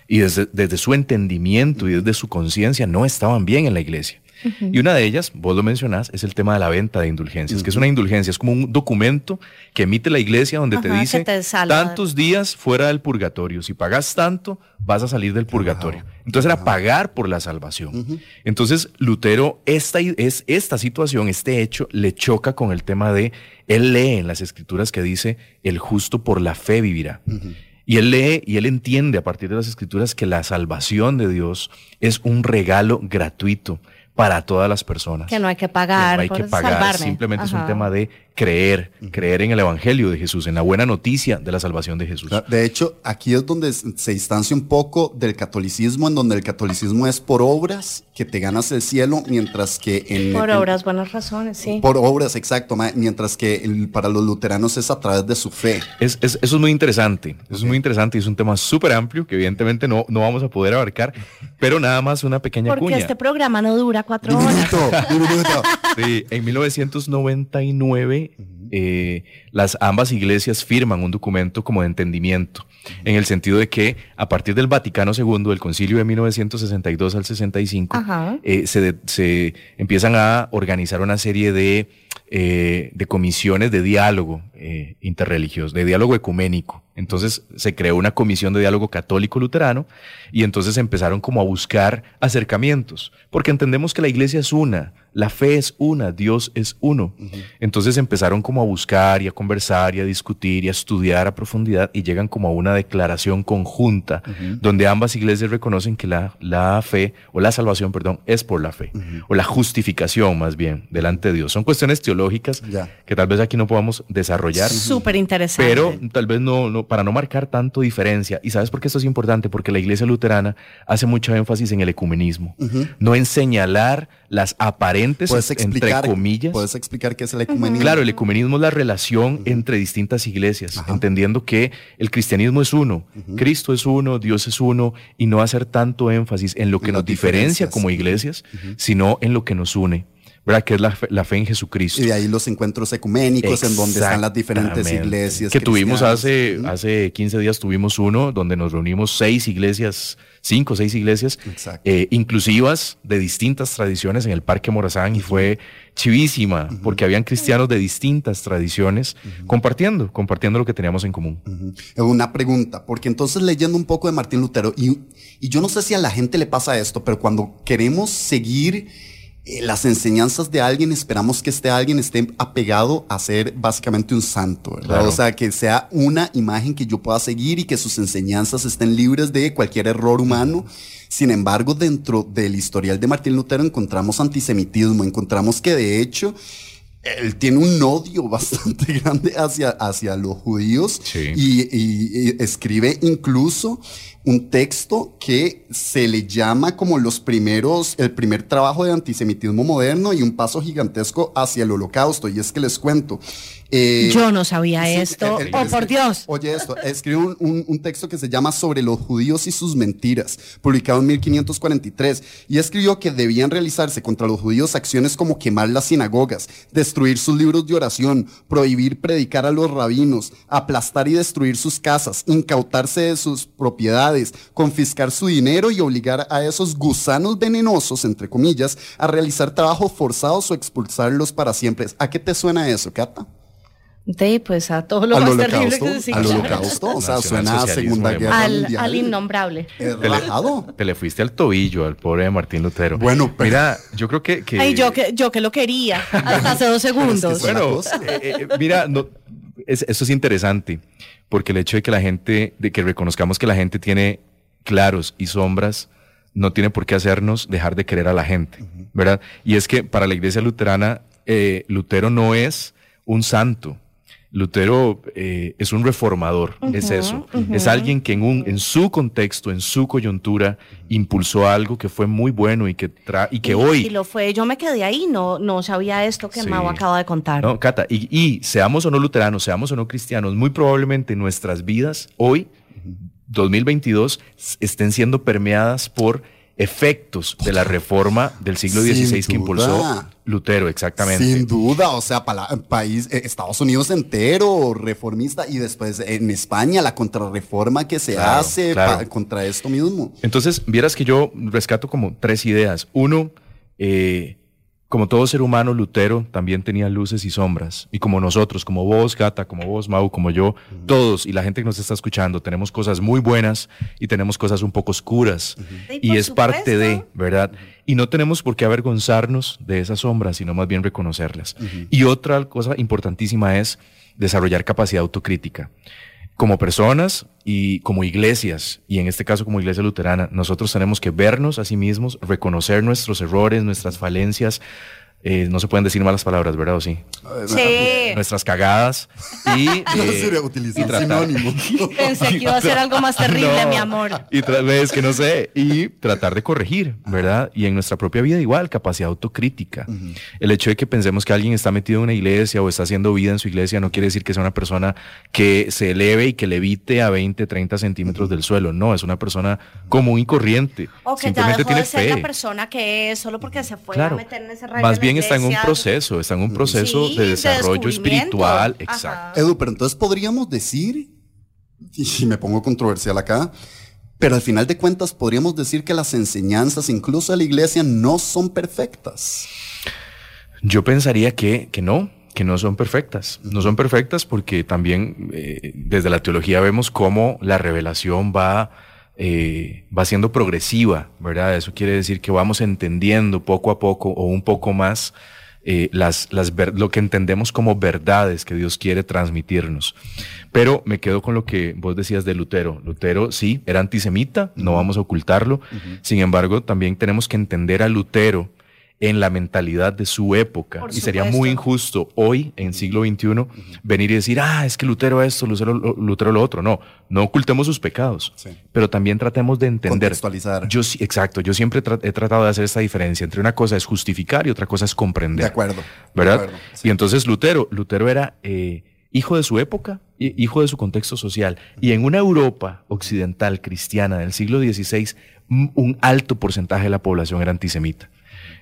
y desde, desde su entendimiento y desde su conciencia no estaban bien en la iglesia. Y una de ellas, vos lo mencionás, es el tema de la venta de indulgencias, que es una indulgencia, es como un documento que emite la iglesia donde te Ajá, dice te tantos días fuera del purgatorio. Si pagas tanto, vas a salir del purgatorio. Entonces era pagar por la salvación. Entonces Lutero, esta, es, esta situación, este hecho, le choca con el tema de, él lee en las escrituras que dice, el justo por la fe vivirá. Y él lee y él entiende a partir de las escrituras que la salvación de Dios es un regalo gratuito para todas las personas. Que no hay que Que pagar no hay por que pagar, salvarme. simplemente es un tema de creer, creer en el Evangelio de Jesús, en la buena noticia de la salvación de Jesús. De hecho, aquí es donde se distancia un poco del catolicismo, en donde el catolicismo es por obras que te ganas el cielo, mientras que en Por en- obras, buenas razones, sí. por obras, exacto, mientras que el- para los luteranos es a través de su fe. Es, es- eso es muy interesante, eso es muy interesante y es un tema súper amplio que evidentemente no, no vamos a poder abarcar, pero nada más una pequeña Porque cuña. este programa no dura cuatro horas. Diminuto, diminuto. Sí, en 1999 eh, las ambas iglesias firman un documento como de entendimiento, en el sentido de que a partir del Vaticano II, del concilio de 1962 al 65, Ajá. eh, se, de- se empiezan a organizar una serie de, eh, de comisiones de diálogo eh, interreligioso, de diálogo ecuménico. Entonces se creó una comisión de diálogo católico-luterano y entonces empezaron como a buscar acercamientos, porque entendemos que la iglesia es una, la fe es una, Dios es uno. Entonces empezaron como a buscar y a conversar y a discutir y a estudiar a profundidad y llegan como a una declaración conjunta donde ambas iglesias reconocen que la, la fe o la salvación, perdón, es por la fe o la justificación más bien delante de Dios. Son cuestiones teológicas Ya. que tal vez aquí no podamos desarrollar. Súper interesante. Pero tal vez no, no, para no marcar tanto diferencia. ¿Y sabes por qué esto es importante? Porque la iglesia luterana hace mucho énfasis en el ecumenismo, no en señalar las aparentes, ¿Puedes entre explicar, comillas. ¿Puedes explicar qué es el ecumenismo? Claro, el ecumenismo es la relación entre distintas iglesias, entendiendo que el cristianismo es uno, Cristo es uno, Dios es uno, y no hacer tanto énfasis en lo que En nos diferencia como iglesias, sino en lo que nos une, ¿verdad? Que es la fe, la fe en Jesucristo. Y de ahí los encuentros ecuménicos en donde están las diferentes iglesias. Que tuvimos hace, hace 15 días, tuvimos uno donde nos reunimos seis iglesias, cinco o seis iglesias eh, inclusivas de distintas tradiciones en el Parque Morazán y fue chivísima porque habían cristianos de distintas tradiciones compartiendo, compartiendo lo que teníamos en común. Ujú. Una pregunta, porque entonces leyendo un poco de Martín Lutero, y, y yo no sé si a la gente le pasa esto, pero cuando queremos seguir las enseñanzas de alguien, esperamos que este alguien esté apegado a ser básicamente un santo, ¿verdad? Claro. O sea, que sea una imagen que yo pueda seguir y que sus enseñanzas estén libres de cualquier error humano. Sin embargo, dentro del historial de Martín Lutero encontramos antisemitismo, encontramos que de hecho él tiene un odio [LAUGHS] bastante grande hacia, hacia los judíos y, y- y escribe incluso un texto que se le llama como los primeros, el primer trabajo de antisemitismo moderno y un paso gigantesco hacia el holocausto. Y es que les cuento. Eh, Yo no sabía sí, esto. el- oh, por Dios. Oye esto, escribe un, un- un texto que se llama Sobre los judíos y sus mentiras, publicado en 1543, y escribió que debían realizarse contra los judíos acciones como quemar las sinagogas, destruir sus libros de oración, prohibir predicar a los rabinos, aplastar y destruir sus casas, incautarse de sus propiedades, confiscar su dinero y obligar a esos gusanos venenosos, entre comillas, a realizar trabajos forzados o expulsarlos para siempre. ¿A qué te suena eso, Cata? De, pues a todo lo al más terrible que se al holocausto, o sea, suena a Segunda. Guerra al, Mundial. al innombrable. Te le, te le fuiste al tobillo al pobre de Martín Lutero. Bueno, pero- mira, yo creo que, que- Ay, yo que, yo que lo quería hasta hace dos [LAUGHS] segundos. Bueno, eh, eh, mira, no, es- eso es interesante, porque el hecho de que la gente, de que reconozcamos que la gente tiene claros y sombras, no tiene por qué hacernos dejar de querer a la gente, ¿verdad? Y es que para la iglesia luterana, eh, Lutero no es un santo. Lutero eh, es un reformador, es eso. Es alguien que en, un, en su contexto, en su coyuntura, impulsó algo que fue muy bueno y que, tra y que Y- hoy Y lo fue, yo me quedé ahí, no, no sabía esto que Sí. Mau acaba de contar. No, Cata, y, y seamos o no luteranos, seamos o no cristianos, muy probablemente nuestras vidas hoy, 2022, s- estén siendo permeadas por efectos de la reforma del siglo Sin XVI que impulsó duda. Lutero, exactamente. Sin duda, o sea, para el país, eh, Estados Unidos entero, reformista, y después en España la contrarreforma que se Claro, hace claro. contra esto mismo. Entonces, vieras que yo rescato como tres ideas. Uno, eh, como todo ser humano, Lutero también tenía luces y sombras. Y como nosotros, como vos, Gata, como vos, Mau, como yo, todos y la gente que nos está escuchando, tenemos cosas muy buenas y tenemos cosas un poco oscuras. Y es parte de. ¿verdad? Y no tenemos por qué avergonzarnos de esas sombras, sino más bien reconocerlas. Y otra cosa importantísima es desarrollar capacidad autocrítica. Como personas y como iglesias, y en este caso como iglesia luterana, nosotros tenemos que vernos a sí mismos, reconocer nuestros errores, nuestras falencias. Eh, no se pueden decir malas palabras, ¿verdad? ¿O sí? Sí. Nuestras cagadas y, [LAUGHS] eh, Sería utilizar y tratar- sinónimo. Pensé que iba a ser algo más [LAUGHS] terrible, No. mi amor. Y otra vez que no sé, y tratar de corregir, ¿verdad? Y en nuestra propia vida igual, capacidad autocrítica. El hecho de que pensemos que alguien está metido en una iglesia o está haciendo vida en su iglesia no quiere decir que sea una persona que se eleve y que levite a 20, 30 centímetros del suelo. No, es una persona común y corriente. O que ya dejó tiene de ser la fe. persona que es solo porque se fue Claro. a meter en ese rayo Más de está en un proceso, está en un proceso Sí, de de desarrollo espiritual. Ajá. Exacto. Edu, pero entonces podríamos decir, y me pongo controversial acá, pero al final de cuentas podríamos decir que las enseñanzas, incluso de la iglesia, no son perfectas. Yo pensaría que, que no, que no son perfectas. No son perfectas porque también eh, desde la teología vemos cómo la revelación va, eh, va siendo progresiva, ¿verdad? Eso quiere decir que vamos entendiendo poco a poco o un poco más eh, las, las lo que entendemos como verdades que Dios quiere transmitirnos. Pero me quedo con lo que vos decías de Lutero. Lutero sí, era antisemita, no vamos a ocultarlo. Sin embargo, también tenemos que entender a Lutero en la mentalidad de su época. Por y sería muy injusto hoy, en siglo XXI, venir y decir, ah, es que Lutero esto, Lutero, lo- Lutero lo otro. No, no ocultemos sus pecados, Sí. pero también tratemos de entender. Contextualizar. Yo sí, exacto, yo siempre tra- he tratado de hacer esta diferencia entre una cosa es justificar y otra cosa es comprender. De acuerdo. ¿verdad? De acuerdo, sí. Y entonces Lutero, Lutero era eh, hijo de su época, hi- hijo de su contexto social. Y en una Europa occidental cristiana del siglo XVI, un alto porcentaje de la población era antisemita.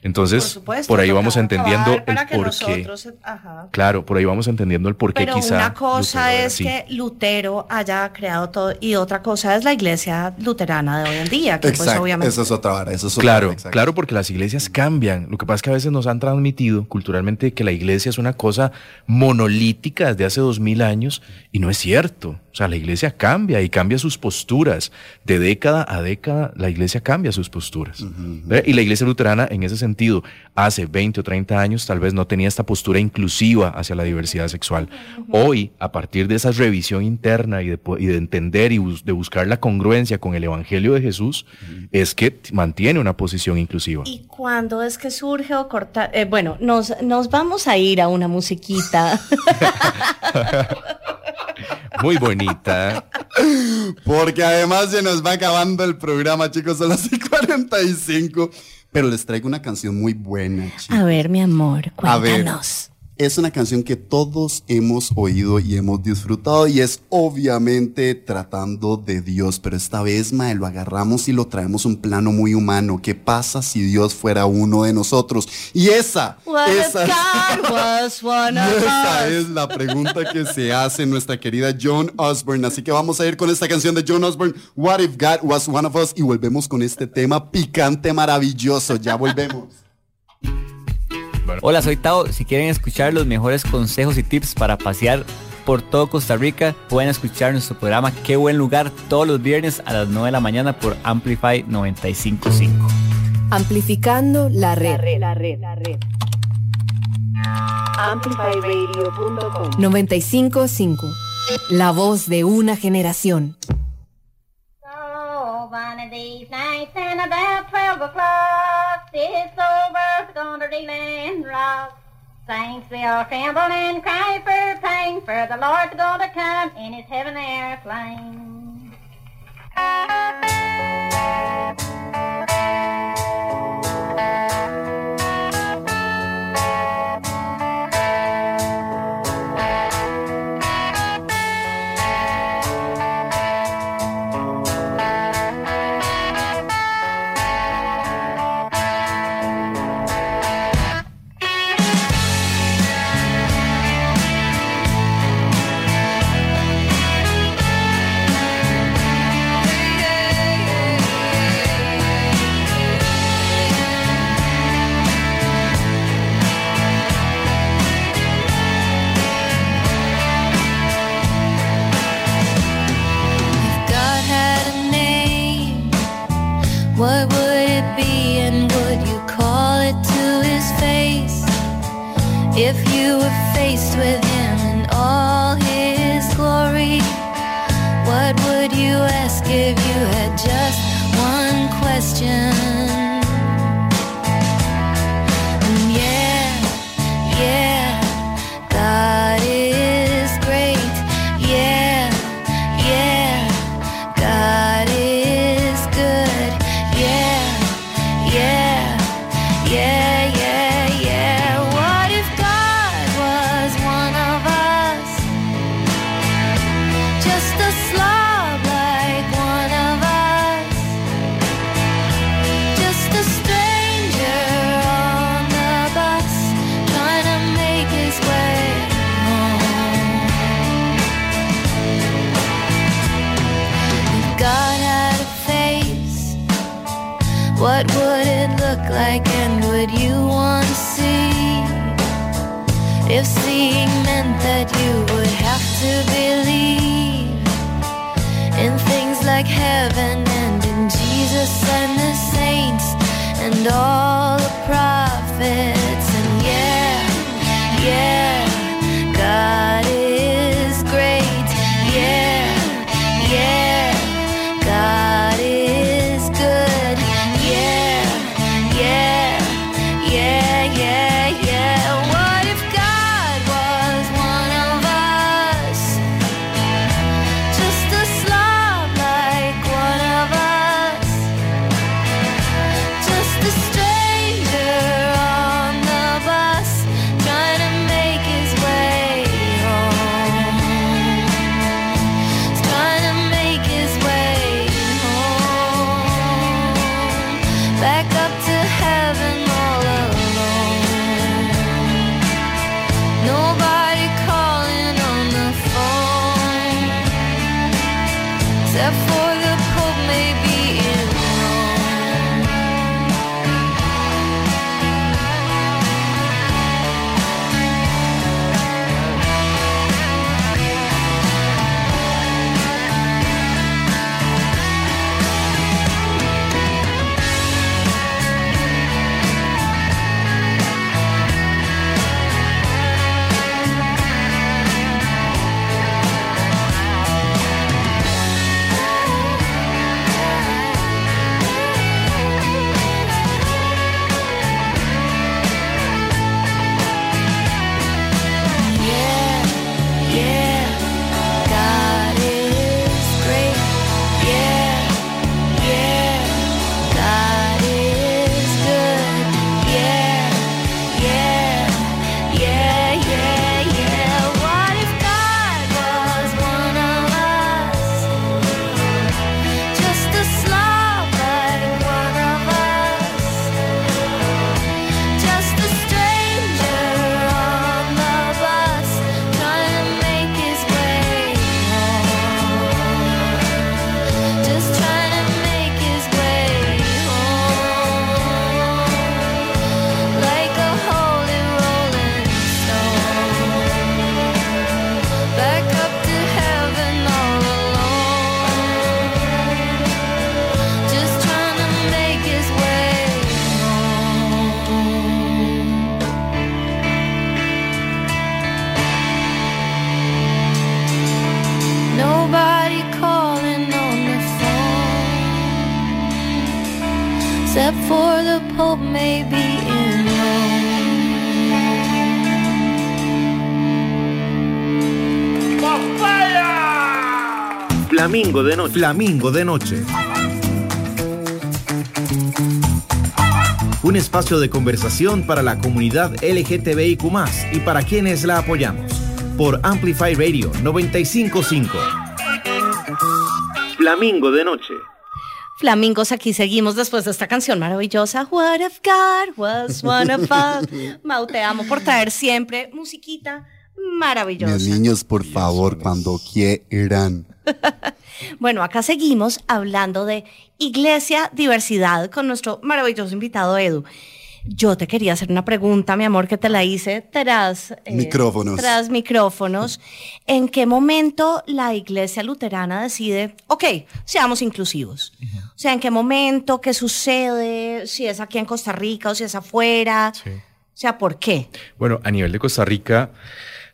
Entonces, Por supuesto, por ahí vamos entendiendo el que por qué. nosotros, ajá. Claro, por ahí vamos entendiendo el por qué Pero quizá. una cosa Lutero es así. que Lutero haya creado todo y otra cosa es la iglesia luterana de hoy en día, que pues Exacto. obviamente Esa es otra vara. Eso es otra Claro, claro, porque las iglesias cambian. Lo que pasa es que a veces nos han transmitido culturalmente que la iglesia es una cosa monolítica desde hace dos mil años y no es cierto. O sea, la iglesia cambia y cambia sus posturas. De década a década, la iglesia cambia sus posturas. Y la iglesia luterana, en ese sentido, hace 20 o 30 años tal vez no tenía esta postura inclusiva hacia la diversidad sexual. Hoy, a partir de esa revisión interna y de, y de entender y bus- de buscar la congruencia con el Evangelio de Jesús, es que mantiene una posición inclusiva. ¿Y cuándo es que surge o corta? eh, bueno, nos, nos vamos a ir a una musiquita. [LAUGHS] Muy bonita. Porque además se nos va acabando el programa, chicos, son las 45. Pero les traigo una canción muy buena, chicos. a ver, mi amor, A ver, cuéntanos. Es una canción que todos hemos oído y hemos disfrutado y es obviamente tratando de Dios, pero esta vez, mae, lo agarramos y lo traemos a un plano muy humano. ¿Qué pasa si Dios fuera uno de nosotros? Y esa, esa, esa es la pregunta que se hace nuestra querida John Osborne. Así que vamos a ir con esta canción de John Osborne, What If God Was One of Us, y volvemos con este tema picante, maravilloso. Ya volvemos. Hola, soy Tao. Si quieren escuchar los mejores consejos y tips para pasear por todo Costa Rica, pueden escuchar nuestro programa Qué buen lugar todos los viernes a las 9 de la mañana por Amplify 955. Amplificando la red. La red, la red, AmplifyRadio.com 955. La voz de una generación. One of these nights and about 12 It's over for Thunderdale land, Rock. Saints they all tremble and cry for pain, for the Lord's gonna come in his heaven airplane. For the Pope may be in Flamingo de noche. Flamingo de noche. Un espacio de conversación para la comunidad LGTBIQ y para quienes la apoyamos. Por Amplify Radio 955. Flamingo de noche. Flamingos, aquí seguimos después de esta canción maravillosa. What if God was one of us? [LAUGHS] Mau, te amo por traer siempre musiquita maravillosa. Mis niños, por favor, cuando quieran. [LAUGHS] Bueno, acá seguimos hablando de iglesia, diversidad con nuestro maravilloso invitado Edu. Yo te quería hacer una pregunta, mi amor, que te la hice tras eh, Micrófonos. Tras micrófonos. ¿En qué momento la iglesia luterana decide, ok, seamos inclusivos? O sea, ¿en qué momento? ¿Qué sucede? Si es aquí en Costa Rica o si es afuera. O sea, ¿por qué? Bueno, a nivel de Costa Rica,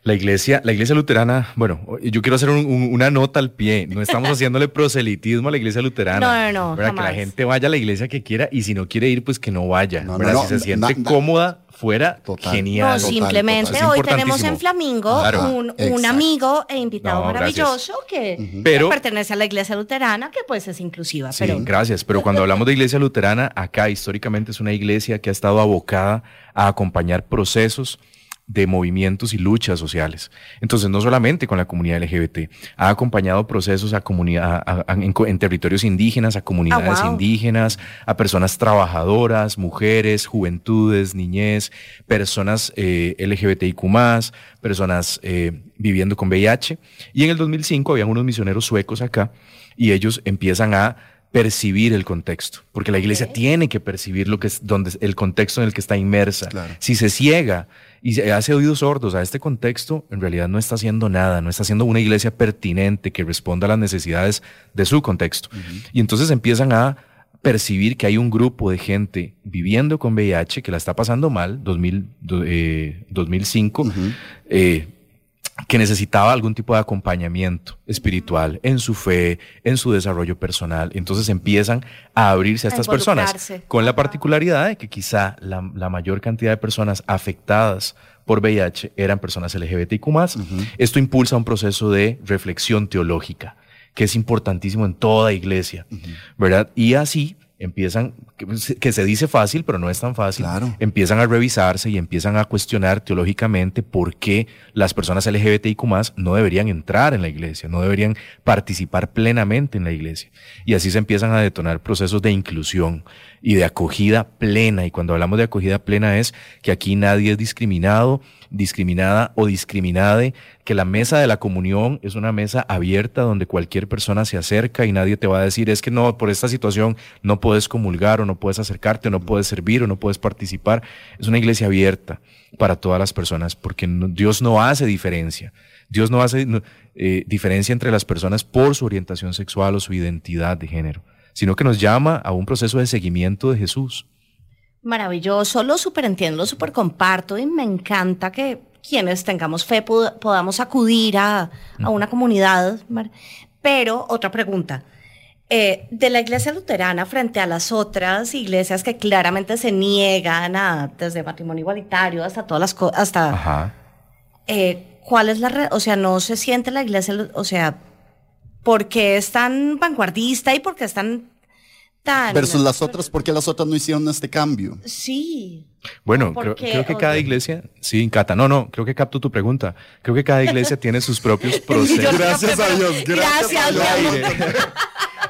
la iglesia, la iglesia luterana, bueno, yo quiero hacer un- un- una nota al pie. No estamos [LAUGHS] haciéndole proselitismo a la iglesia luterana. No, no, no, ¿verdad? Que la gente vaya a la iglesia que quiera y si no quiere ir, pues que no vaya. No, no, si se siente cómoda fuera, genial. No, simplemente hoy tenemos en Flamingo Claro. un, amigo e invitado No, maravilloso que, Pero- pertenece a la iglesia luterana, que pues es inclusiva. Sí, pero gracias. Pero cuando hablamos de iglesia luterana, acá históricamente es una iglesia que ha estado abocada a acompañar procesos de movimientos y luchas sociales. Entonces, no solamente con la comunidad LGBT, ha acompañado procesos a comunidad, a- a- en, territorios indígenas, a comunidades Ah, wow. indígenas, a personas trabajadoras, mujeres, juventudes, niñez, personas eh, LGBTIQ+, personas eh, viviendo con VIH. Y en el 2005 habían unos misioneros suecos acá y ellos empiezan a percibir el contexto, porque la iglesia tiene que percibir lo que es donde el contexto en el que está inmersa. Si se ciega y se hace oídos sordos a este contexto, en realidad no está haciendo nada, no está haciendo una iglesia pertinente que responda a las necesidades de su contexto. Y entonces empiezan a percibir que hay un grupo de gente viviendo con VIH que la está pasando mal, 2000, do- eh, 2005, eh, que necesitaba algún tipo de acompañamiento espiritual en su fe, en su desarrollo personal. Entonces empiezan a abrirse a A estas personas con la particularidad de que quizá la, la mayor cantidad de personas afectadas por VIH eran personas LGBTIQ+. Esto impulsa un proceso de reflexión teológica que es importantísimo en toda iglesia, ¿verdad? Y así empiezan, que, que se dice fácil, pero no es tan fácil, empiezan a revisarse y empiezan a cuestionar teológicamente por qué las personas LGBTIQ no deberían entrar en la iglesia, no deberían participar plenamente en la iglesia. Y así se empiezan a detonar procesos de inclusión y de acogida plena. Y cuando hablamos de acogida plena es que aquí nadie es discriminado, discriminada o discriminade, que la mesa de la comunión es una mesa abierta donde cualquier persona se acerca y nadie te va a decir es que no, por esta situación no puedes comulgar o no puedes acercarte o no puedes servir o no puedes participar. Es una iglesia abierta para todas las personas porque Dios no hace diferencia. Dios no hace eh, diferencia entre las personas por su orientación sexual o su identidad de género, sino que nos llama a un proceso de seguimiento de Jesús. Maravilloso, lo super entiendo, lo super comparto y me encanta que quienes tengamos fe pod- podamos acudir a, a una comunidad. Pero otra pregunta, eh, de la iglesia luterana frente a las otras iglesias que claramente se niegan a, desde matrimonio igualitario hasta todas las cosas, hasta, Ajá. eh, ¿cuál es la, re- o sea, no se siente la iglesia, o sea, ¿por qué es tan vanguardista y por qué es tan, tan... Versus las otras, porque las otras no hicieron este cambio. Sí. Bueno, ¿Por creo, qué? creo que cada iglesia, sí, Cata, no, no, creo que capto tu pregunta. Creo que cada iglesia [LAUGHS] tiene sus propios procesos. Gracias a Dios, gracias, Gracias, a Dios.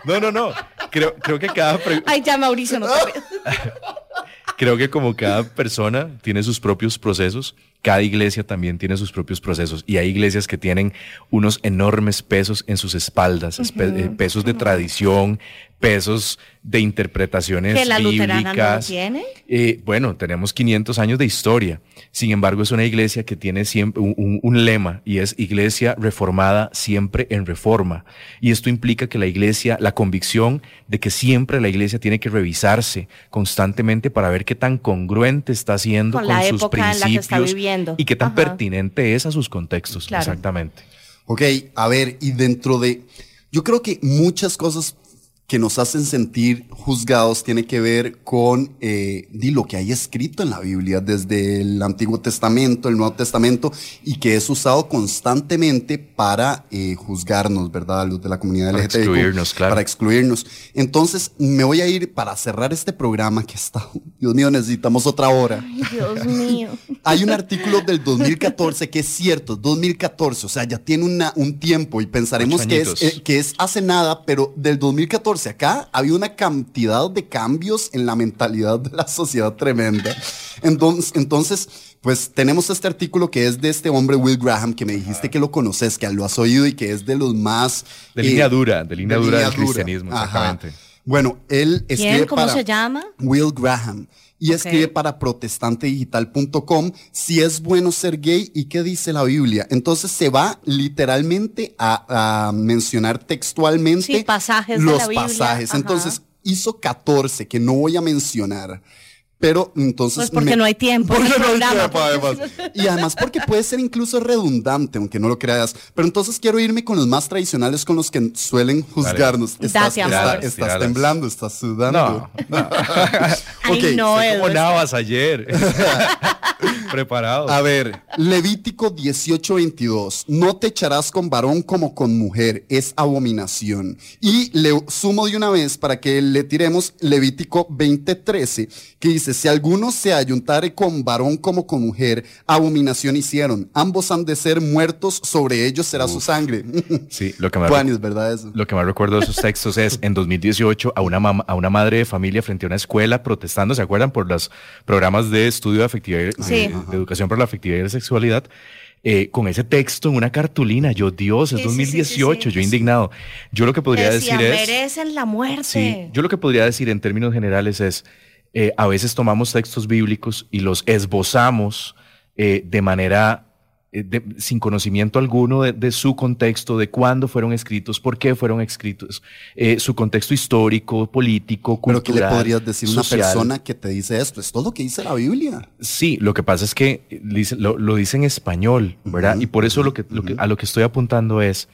No, no, no. Creo, creo que cada pre- Ay, ya Mauricio, no te [LAUGHS] creo que como cada persona tiene sus propios procesos, cada iglesia también tiene sus propios procesos. Y hay iglesias que tienen unos enormes pesos en sus espaldas, eh, pesos de tradición, pesos de interpretaciones Que la luterana no bíblicas. tiene. Eh, bueno, tenemos 500 años de historia. Sin embargo, es una iglesia que tiene siempre un, un- un lema y es iglesia reformada siempre en reforma. Y esto implica que la iglesia, la convicción de que siempre la iglesia tiene que revisarse constantemente para ver qué tan congruente está siendo Con con, la sus época en la que está y qué tan Ajá. pertinente es a sus contextos. Claro. Exactamente. Ok, a ver, y dentro de, yo creo que muchas cosas que nos hacen sentir juzgados tiene que ver con eh, di, lo que hay escrito en la Biblia, desde el Antiguo Testamento, el Nuevo Testamento, y que es usado constantemente para eh, juzgarnos, ¿verdad? Los de la comunidad Para LGTBIQ, excluirnos, claro. Para excluirnos. Entonces, me voy a ir para cerrar este programa que está, [LAUGHS] Dios mío, necesitamos otra hora. Ay, Dios mío. [LAUGHS] Hay un artículo del 2014 que es cierto, 2014, o sea, ya tiene una- un tiempo y pensaremos que es, eh, que es hace nada, pero del 2014 acá había una cantidad de cambios en la mentalidad de la sociedad tremenda. Entonces, entonces pues tenemos este artículo que es de este hombre Will Graham, que me dijiste que lo conoces, que lo has oído y que es de los más... De eh, línea dura, de línea dura del dura. cristianismo, Ajá. exactamente. Bueno, él escribe ¿Quién? ¿Cómo para- se llama? Will Graham. Y escribe para protestantedigital.com si es bueno ser gay y qué dice la Biblia. Entonces se va literalmente a, a mencionar textualmente Sí, pasajes de los la Biblia. pasajes. Ajá. Entonces hizo 14 que no voy a mencionar. Pero entonces... Pues porque me- no hay tiempo Porque no hay tiempo, además. Y además porque puede ser incluso redundante, aunque no lo creas. Pero entonces quiero irme con los más tradicionales con los que suelen juzgarnos. Date, Estás, está- estás tiralas. temblando, estás sudando. No, [LAUGHS] Ay, no, Como Edward. navas ayer. [LAUGHS] Preparado. A ver, Levítico 18:22. No te echarás con varón como con mujer, es abominación. Y le sumo de una vez para que le tiremos Levítico 20:13, que dice, si alguno se ayuntare con varón como con mujer, abominación hicieron. Ambos han de ser muertos, sobre ellos será su sangre. [LAUGHS] Sí, lo que, más, Juan, es verdad eso. lo que más recuerdo de esos [LAUGHS] textos es en 2018 a una, mam- a una madre de familia frente a una escuela protestando, ¿se acuerdan? Por los programas de estudio de afectividad, y- Sí. de, de educación para la afectividad y la sexualidad. eh, con ese texto en una cartulina, yo Dios, es Sí, sí, sí, 2018, sí, sí. yo indignado. Yo lo que podría Decía, decir es... merecen la muerte. Sí, yo lo que podría decir en términos generales es, eh, a veces tomamos textos bíblicos y los esbozamos eh, de manera eh, de- sin conocimiento alguno de, de su contexto, de cuándo fueron escritos, por qué fueron escritos, eh, su contexto histórico, político, Pero ¿qué le cultural, podrías decir a una persona que te dice esto? Es todo lo que dice la Biblia. Sí, lo que pasa es que lo, lo dice en español, ¿verdad? Y por eso lo que, lo que- a lo que estoy apuntando es,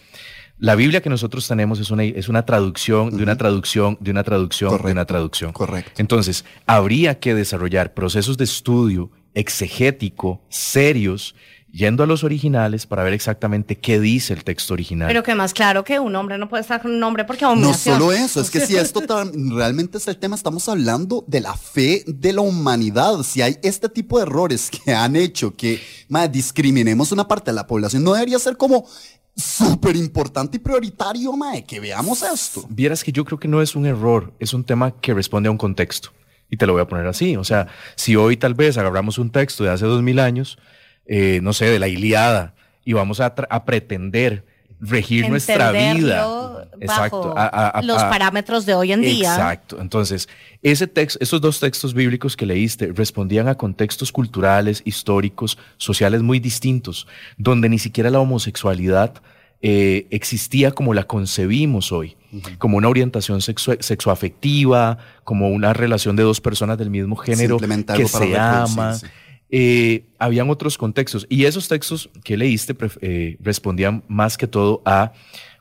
la Biblia que nosotros tenemos es una, es una traducción de una traducción, de una traducción, de una traducción. Correcto. Entonces, habría que desarrollar procesos de estudio exegético, serios, yendo a los originales para ver exactamente qué dice el texto original. Pero que más claro que un hombre no puede estar con un hombre porque No solo eso, es que si esto [LAUGHS] realmente es el tema, estamos hablando de la fe de la humanidad. Si hay este tipo de errores que han hecho que ma, discriminemos una parte de la población, no debería ser como súper importante y prioritario, ma, que veamos esto. Vieras que yo creo que no es un error, es un tema que responde a un contexto. Y te lo voy a poner así. O sea, si hoy tal vez agarramos un texto de hace dos mil años, eh, no sé, de la Iliada, y vamos a, a pretender regir nuestra vida. Bajo a- a- a- los a- parámetros de hoy en día. Exacto. Entonces, ese texto, esos dos textos bíblicos que leíste respondían a contextos culturales, históricos, sociales muy distintos, donde ni siquiera la homosexualidad eh, existía como la concebimos hoy, como una orientación sexoafectiva, como una relación de dos personas del mismo género que se reproducirse. Eh, habían otros contextos y esos textos que leíste eh, respondían más que todo a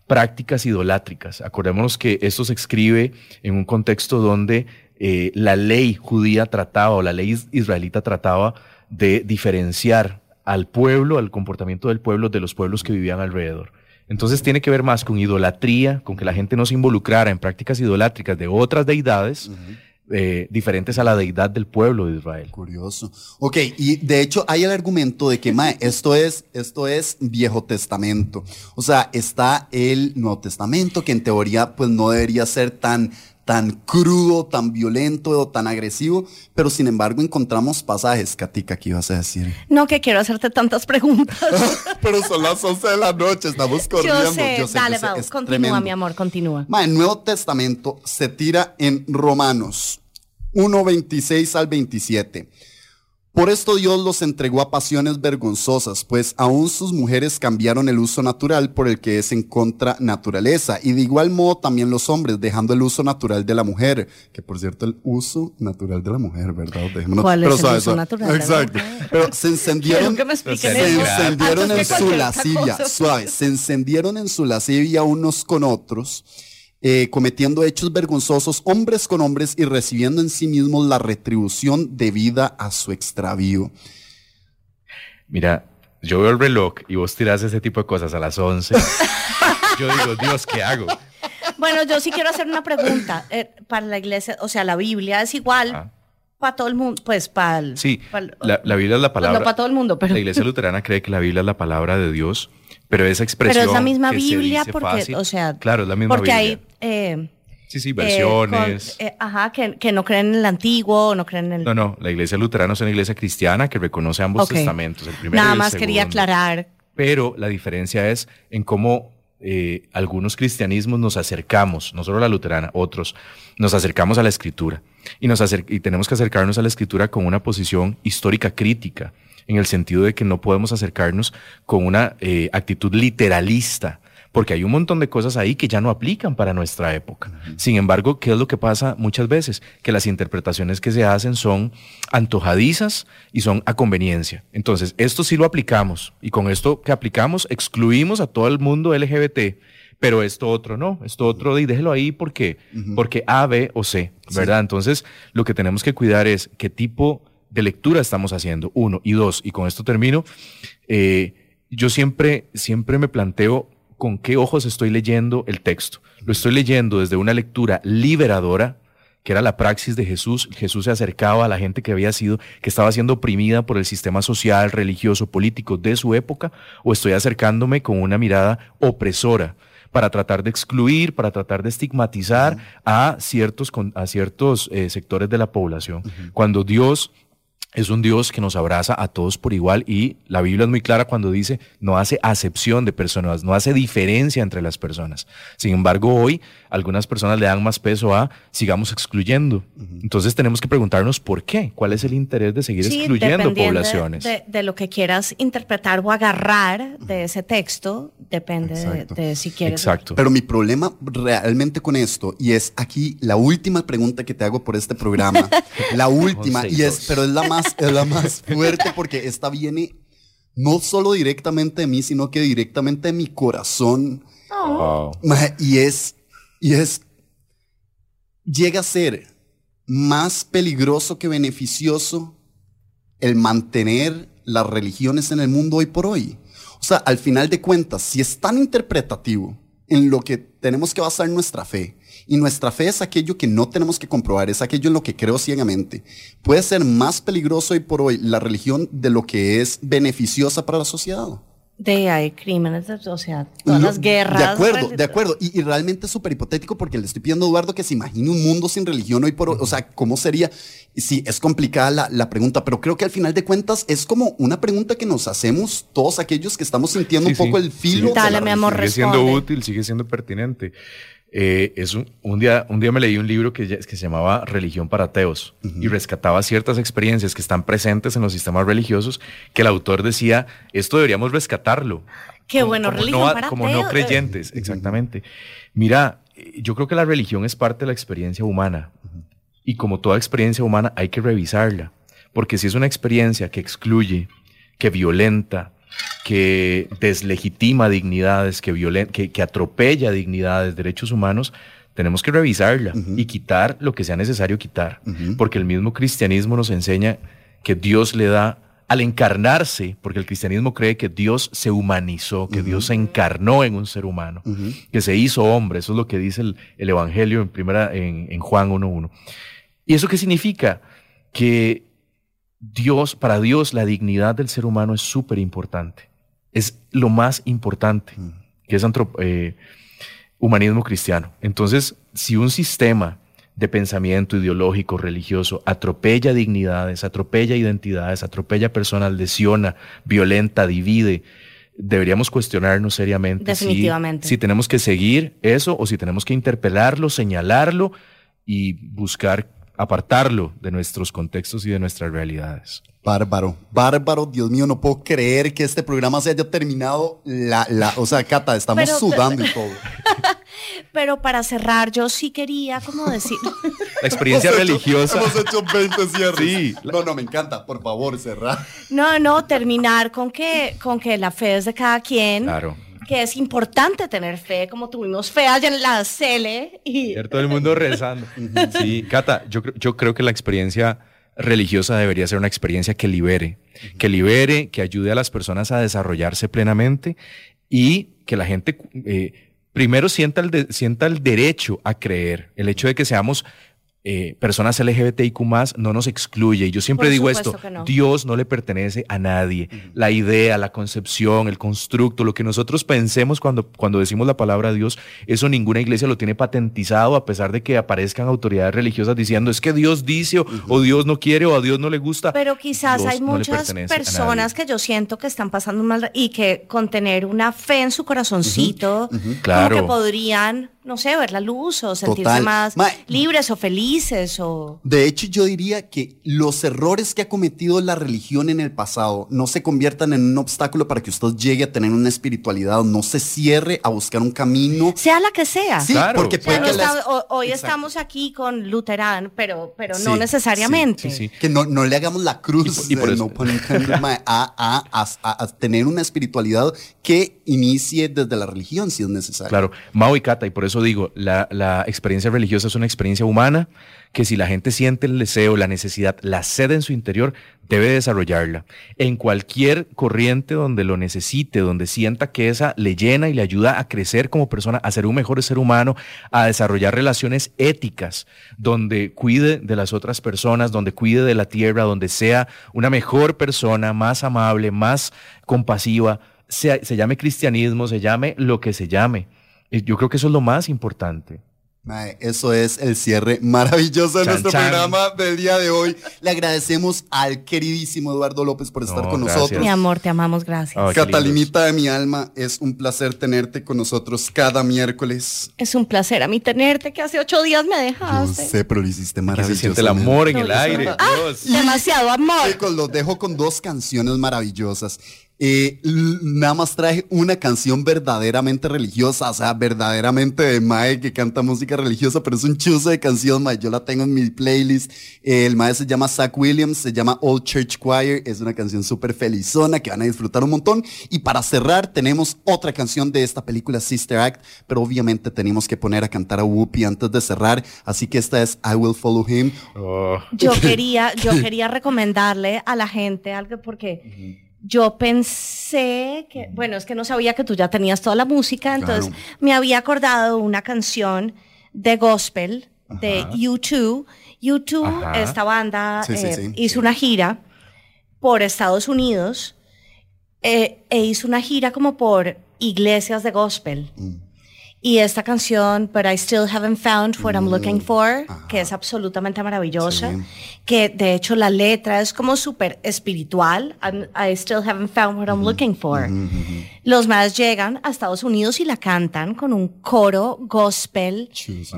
prácticas idolátricas. Acordémonos que esto se escribe en un contexto donde eh, la ley judía trataba o la ley is- israelita trataba de diferenciar al pueblo, al comportamiento del pueblo de los pueblos que vivían alrededor. Entonces tiene que ver más con idolatría, con que la gente no se involucrara en prácticas idolátricas de otras deidades eh, diferentes a la deidad del pueblo de Israel. Curioso. Ok, y de hecho hay el argumento de que mae, esto es, esto es Viejo Testamento. O sea, está el Nuevo Testamento, que en teoría pues no debería ser tan, tan crudo, tan violento o tan agresivo, pero sin embargo encontramos pasajes, Katica, ¿qué ibas a decir? No que quiero hacerte tantas preguntas. [LAUGHS] pero son las 11 de la noche, estamos corriendo. yo sé, yo sé, dale, yo sé, Mau, es continúa, tremendo. mi amor, continúa. Ma, el Nuevo Testamento se tira en Romanos 1, 26 al 27. Por esto Dios los entregó a pasiones vergonzosas, pues aún sus mujeres cambiaron el uso natural por el que es en contra naturaleza, y de igual modo también los hombres, dejando el uso natural de la mujer, que por cierto el uso natural de la mujer, ¿verdad? Dejémonos- ¿Cuál es pero el suave, uso natural Exacto. Pero se encendieron, que me se eso. encendieron en su lascivia, suave, se encendieron en su lascivia unos con otros eh, cometiendo hechos vergonzosos, hombres con hombres, y recibiendo en sí mismos la retribución debida a su extravío. Mira, yo veo el reloj y vos tirás ese tipo de cosas a las 11. [LAUGHS] yo digo, Dios, ¿qué hago? Bueno, yo sí quiero hacer una pregunta. Eh, para la iglesia, o sea, la Biblia es igual para todo el mundo, pues para el... Sí, la, la Biblia es la palabra... no para todo el mundo, pero... La iglesia luterana cree que la Biblia es la palabra de Dios, pero esa expresión Pero es la misma Biblia porque, fácil- o sea... Claro, es la misma porque Biblia. hay... eh, Sí, sí, eh, versiones. con- eh, ajá, que, que no creen en el antiguo, no creen en el... No, no, la iglesia luterana es una iglesia cristiana que reconoce ambos testamentos, el primero y Nada el más quería aclarar. Pero la diferencia es en cómo eh, algunos cristianismos nos acercamos, no solo la luterana, otros, nos acercamos a la escritura. Y, nos y tenemos que acercarnos a la escritura con una posición histórica crítica, en el sentido de que no podemos acercarnos con una eh, actitud literalista, porque hay un montón de cosas ahí que ya no aplican para nuestra época. Sin embargo, ¿qué es lo que pasa muchas veces? Que las interpretaciones que se hacen son antojadizas y son a conveniencia. Entonces, esto sí lo aplicamos y con esto que aplicamos excluimos a todo el mundo LGBT. Pero esto otro no, esto otro y déjelo ahí porque, porque A, B o C, ¿verdad? Entonces, lo que tenemos que cuidar es qué tipo de lectura estamos haciendo, uno, y dos, y con esto termino, eh, yo siempre, siempre me planteo con qué ojos estoy leyendo el texto. Lo estoy leyendo desde una lectura liberadora, que era la praxis de Jesús. Jesús se acercaba a la gente que había sido, que estaba siendo oprimida por el sistema social, religioso, político de su época, o estoy acercándome con una mirada opresora para tratar de excluir, para tratar de estigmatizar a ciertos, a ciertos eh, sectores de la población. Cuando Dios es un Dios que nos abraza a todos por igual y la Biblia es muy clara cuando dice no hace acepción de personas, no hace diferencia entre las personas. Sin embargo, hoy algunas personas le dan más peso a sigamos excluyendo. Entonces tenemos que preguntarnos por qué, cuál es el interés de seguir Sí, excluyendo de- poblaciones. De, de lo que quieras interpretar o agarrar de ese texto, depende de, de si quieres. Pero mi problema realmente con esto, y es aquí la última pregunta que te hago por este programa, [LAUGHS] la última, y es, pero es la más, es la más fuerte porque esta viene no solo directamente de mí, sino que directamente de mi corazón. Y es, y es, llega a ser más peligroso que beneficioso el mantener las religiones en el mundo hoy por hoy. O sea, al final de cuentas, si es tan interpretativo en lo que tenemos que basar nuestra fe, y nuestra fe es aquello que no tenemos que comprobar, es aquello en lo que creo ciegamente, puede ser más peligroso hoy por hoy la religión de lo que es beneficiosa para la sociedad. De hay crímenes, de- o sea, todas las guerras. De acuerdo, de acuerdo. Y, y realmente es súper hipotético porque le estoy pidiendo a Eduardo que se imagine un mundo sin religión hoy por hoy. O sea, ¿cómo sería? Sí, es complicada la, la pregunta, pero creo que al final de cuentas es como una pregunta que nos hacemos todos aquellos que estamos sintiendo un poco sí. el filo. Sí, de la Sigue siendo útil, sigue siendo pertinente. Eh, es un, un día, un día me leí un libro que, que se llamaba Religión para Ateos y rescataba ciertas experiencias que están presentes en los sistemas religiosos que el autor decía, esto deberíamos rescatarlo. Qué bueno, como religión no, para como no creyentes, exactamente. Mira, yo creo que la religión es parte de la experiencia humana y como toda experiencia humana hay que revisarla, porque si es una experiencia que excluye, que violenta, que deslegitima dignidades, que, violen- que, que atropella dignidades, derechos humanos, tenemos que revisarla y quitar lo que sea necesario quitar, porque el mismo cristianismo nos enseña que Dios le da al encarnarse, porque el cristianismo cree que Dios se humanizó, que Dios se encarnó en un ser humano, que se hizo hombre, eso es lo que dice el, el Evangelio en, primera, en, en Juan 1.1. ¿Y eso qué significa? Que Dios, para Dios, la dignidad del ser humano es súper importante. Es lo más importante, que es antrop- eh, humanismo cristiano. Entonces, si un sistema de pensamiento ideológico, religioso, atropella dignidades, atropella identidades, atropella personas, lesiona, violenta, divide, deberíamos cuestionarnos seriamente si- si tenemos que seguir eso o si tenemos que interpelarlo, señalarlo y buscar apartarlo de nuestros contextos y de nuestras realidades. Bárbaro, bárbaro, Dios mío, no puedo creer que este programa se haya terminado. La, la, o sea, Cata, estamos Pero- sudando y todo. [LAUGHS] Pero para cerrar, yo sí quería como decir. [LAUGHS] La experiencia Hemos hecho- religiosa. hemos hecho 20 cierres. Sí. No, no, me encanta. Por favor, cerrar. No, no, terminar con que, con que la fe es de cada quien. Claro. Que es importante tener fe, como tuvimos fe allá en la Cele y todo el mundo rezando. [LAUGHS] Sí, Cata, yo, creo- yo creo que la experiencia religiosa debería ser una experiencia que libere, que libere, que ayude a las personas a desarrollarse plenamente y que la gente eh, primero sienta el, de- sienta el derecho a creer. El hecho de que seamos eh, personas LGBTIQ no nos excluye. Y yo siempre Por digo esto, no. Dios no le pertenece a nadie. La idea, la concepción, el constructo, lo que nosotros pensemos cuando, cuando decimos la palabra Dios, eso ninguna iglesia lo tiene patentizado a pesar de que aparezcan autoridades religiosas diciendo es que Dios dice o, o Dios no quiere o a Dios no le gusta. Pero quizás Dios hay no muchas personas que yo siento que están pasando mal y que con tener una fe en su corazoncito, como Claro. que podrían, no sé, ver la luz o sentirse Total. más Ma- libres o felices o... De hecho, yo diría que los errores que ha cometido la religión en el pasado no se conviertan en un obstáculo para que usted llegue a tener una espiritualidad, no se cierre a buscar un camino. Sea la que sea. Sí, porque O sea, puede no que o- hoy Exacto. estamos aquí con Luterán, pero, pero no Sí, necesariamente. sí, sí, sí. Que no, no le hagamos la cruz, y por eso- no mae, a, a- a- a tener una espiritualidad que inicie desde la religión, si es necesario. Claro, Mao y Cata, y por eso digo, la, la experiencia religiosa es una experiencia humana que si la gente siente el deseo, la necesidad, la sed en su interior, debe desarrollarla. En cualquier corriente donde lo necesite, donde sienta que esa le llena y le ayuda a crecer como persona, a ser un mejor ser humano, a desarrollar relaciones éticas, donde cuide de las otras personas, donde cuide de la tierra, donde sea una mejor persona, más amable, más compasiva, se, llame cristianismo, se llame lo que se llame. Yo creo que eso es lo más importante. Mae, eso es el cierre maravilloso de Chan, nuestro chan. programa del día de hoy. Le agradecemos al queridísimo Eduardo López por estar No, con gracias. nosotros. Mi amor, te amamos, gracias. Qué Catalinita de mi alma, es un placer tenerte con nosotros cada miércoles. Es un placer a mí tenerte, que hace ocho días me dejaste. sé, pero lo hiciste Que maravilloso. se siente el amor en el aire. Ah, Dios. demasiado amor. Chicos, los dejo con dos canciones maravillosas. Eh, nada más traje una canción verdaderamente religiosa, o sea, verdaderamente de Mae que canta música religiosa, pero es un chuzo de canción, Mae. Yo la tengo en mi playlist. Eh, el Mae se llama Zach Williams, se llama Old Church Choir. Es una canción súper felizona que van a disfrutar un montón. Y para cerrar, tenemos otra canción de esta película Sister Act, pero obviamente tenemos que poner a cantar a Whoopi antes de cerrar. Así que esta es I Will Follow Him. Oh. Yo [LAUGHS] quería, yo quería recomendarle a la gente algo porque yo pensé que, bueno, es que no sabía que tú ya tenías toda la música, entonces Claro. me había acordado una canción de gospel de U2. U2, Ajá. esta banda, Sí, eh, sí, hizo una gira por Estados Unidos eh, e hizo una gira como por iglesias de gospel. Y esta canción, But I Still Haven't Found What I'm Looking For, que es absolutamente maravillosa, Sí. que de hecho la letra es como súper espiritual, I'm- I Still Haven't Found What I'm Looking For. Los más llegan a Estados Unidos y la cantan con un coro gospel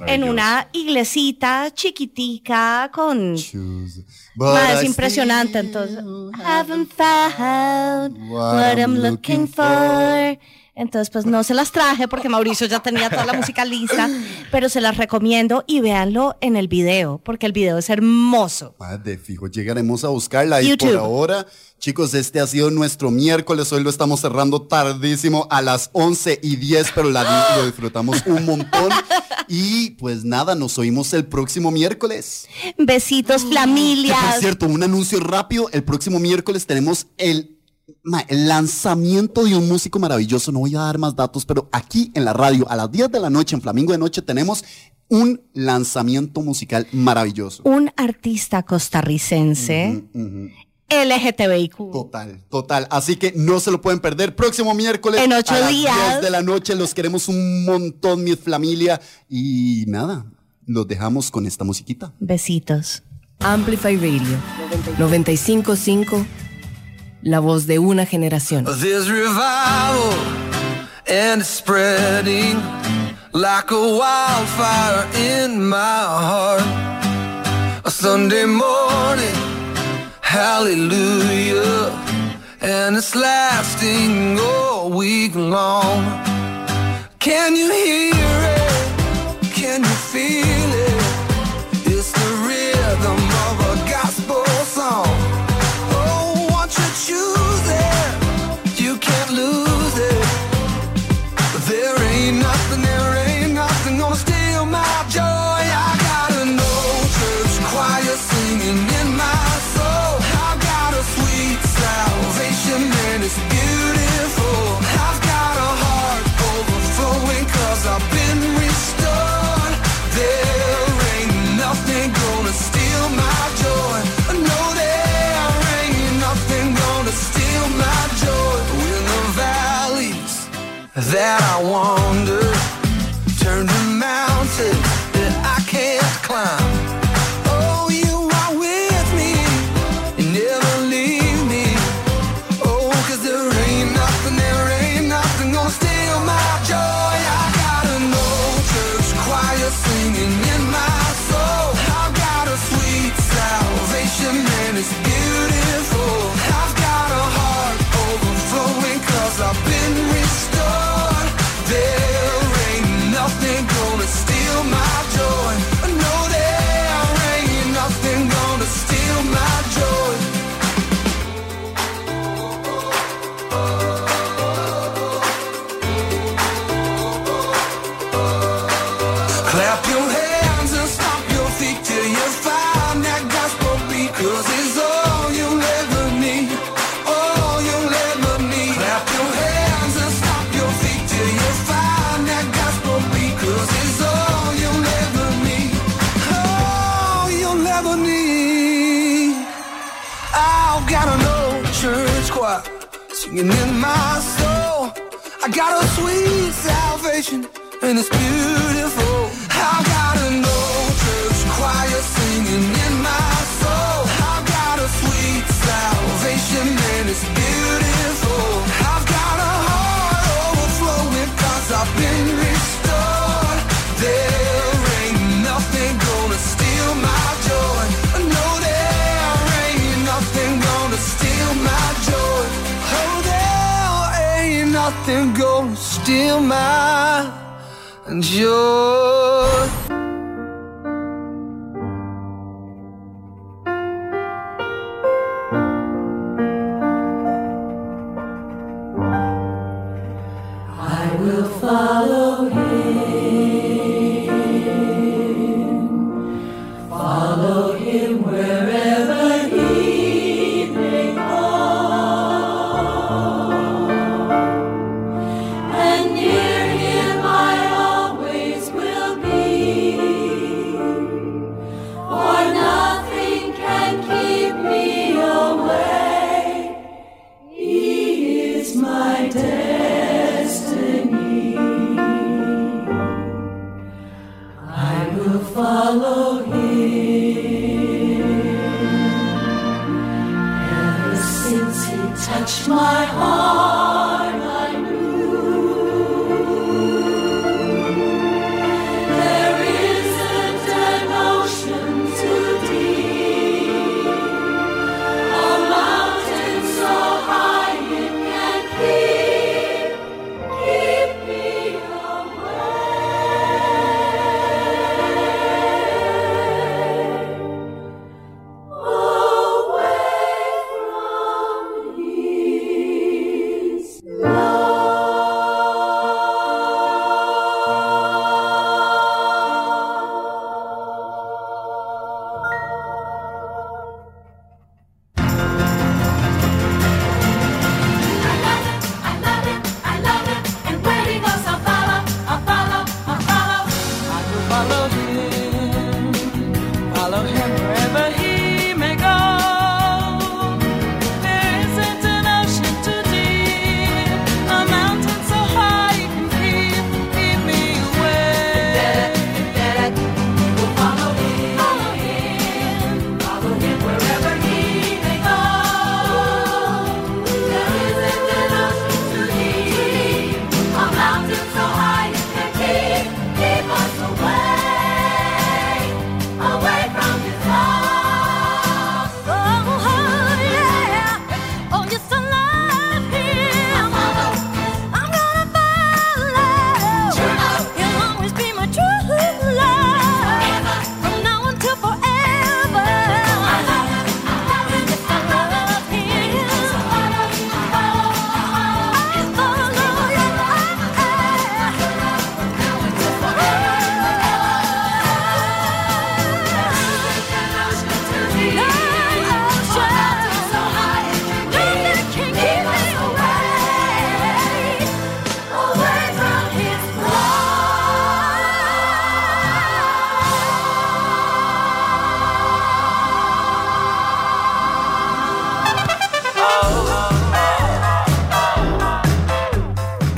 en una iglesita chiquitica con... I impresionante, entonces. Haven't found what I'm looking for. Entonces, pues no se las traje porque Mauricio ya tenía toda la [LAUGHS] música lista, pero se las recomiendo y véanlo en el video, porque el video es hermoso. De fijo, llegaremos a buscarla. Y YouTube. por ahora, chicos, este ha sido nuestro miércoles. Hoy lo estamos cerrando tardísimo a las 11 y 10, pero la, [LAUGHS] lo disfrutamos un montón. Y pues nada, nos oímos el próximo miércoles. Besitos, Que, por cierto, un anuncio rápido. El próximo miércoles tenemos el, ma, el lanzamiento de un músico maravilloso. No voy a dar más datos, pero aquí en la radio, a las 10 de la noche, en Flamingo de Noche, tenemos un lanzamiento musical maravilloso. Un artista costarricense, LGTBIQ. Total, total. Así que no se lo pueden perder. Próximo miércoles. En ocho a las días. 10 de la noche. Los queremos un montón, mi familia. Y nada, los dejamos con esta musiquita. Besitos. Amplify Radio 955, la voz de una generación. There's revival and spreading like a wildfire in my heart. A Sunday morning, hallelujah, and it's lasting all week long. Can you hear it? Can you feel it? want.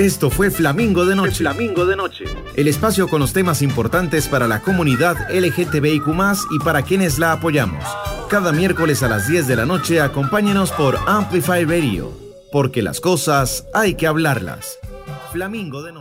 Esto fue Flamingo de Noche. Flamingo de Noche. El espacio con los temas importantes para la comunidad LGTBIQ y para quienes la apoyamos. Cada miércoles a las 10 de la noche acompáñenos por Amplify Radio, porque las cosas hay que hablarlas. Flamingo de Noche.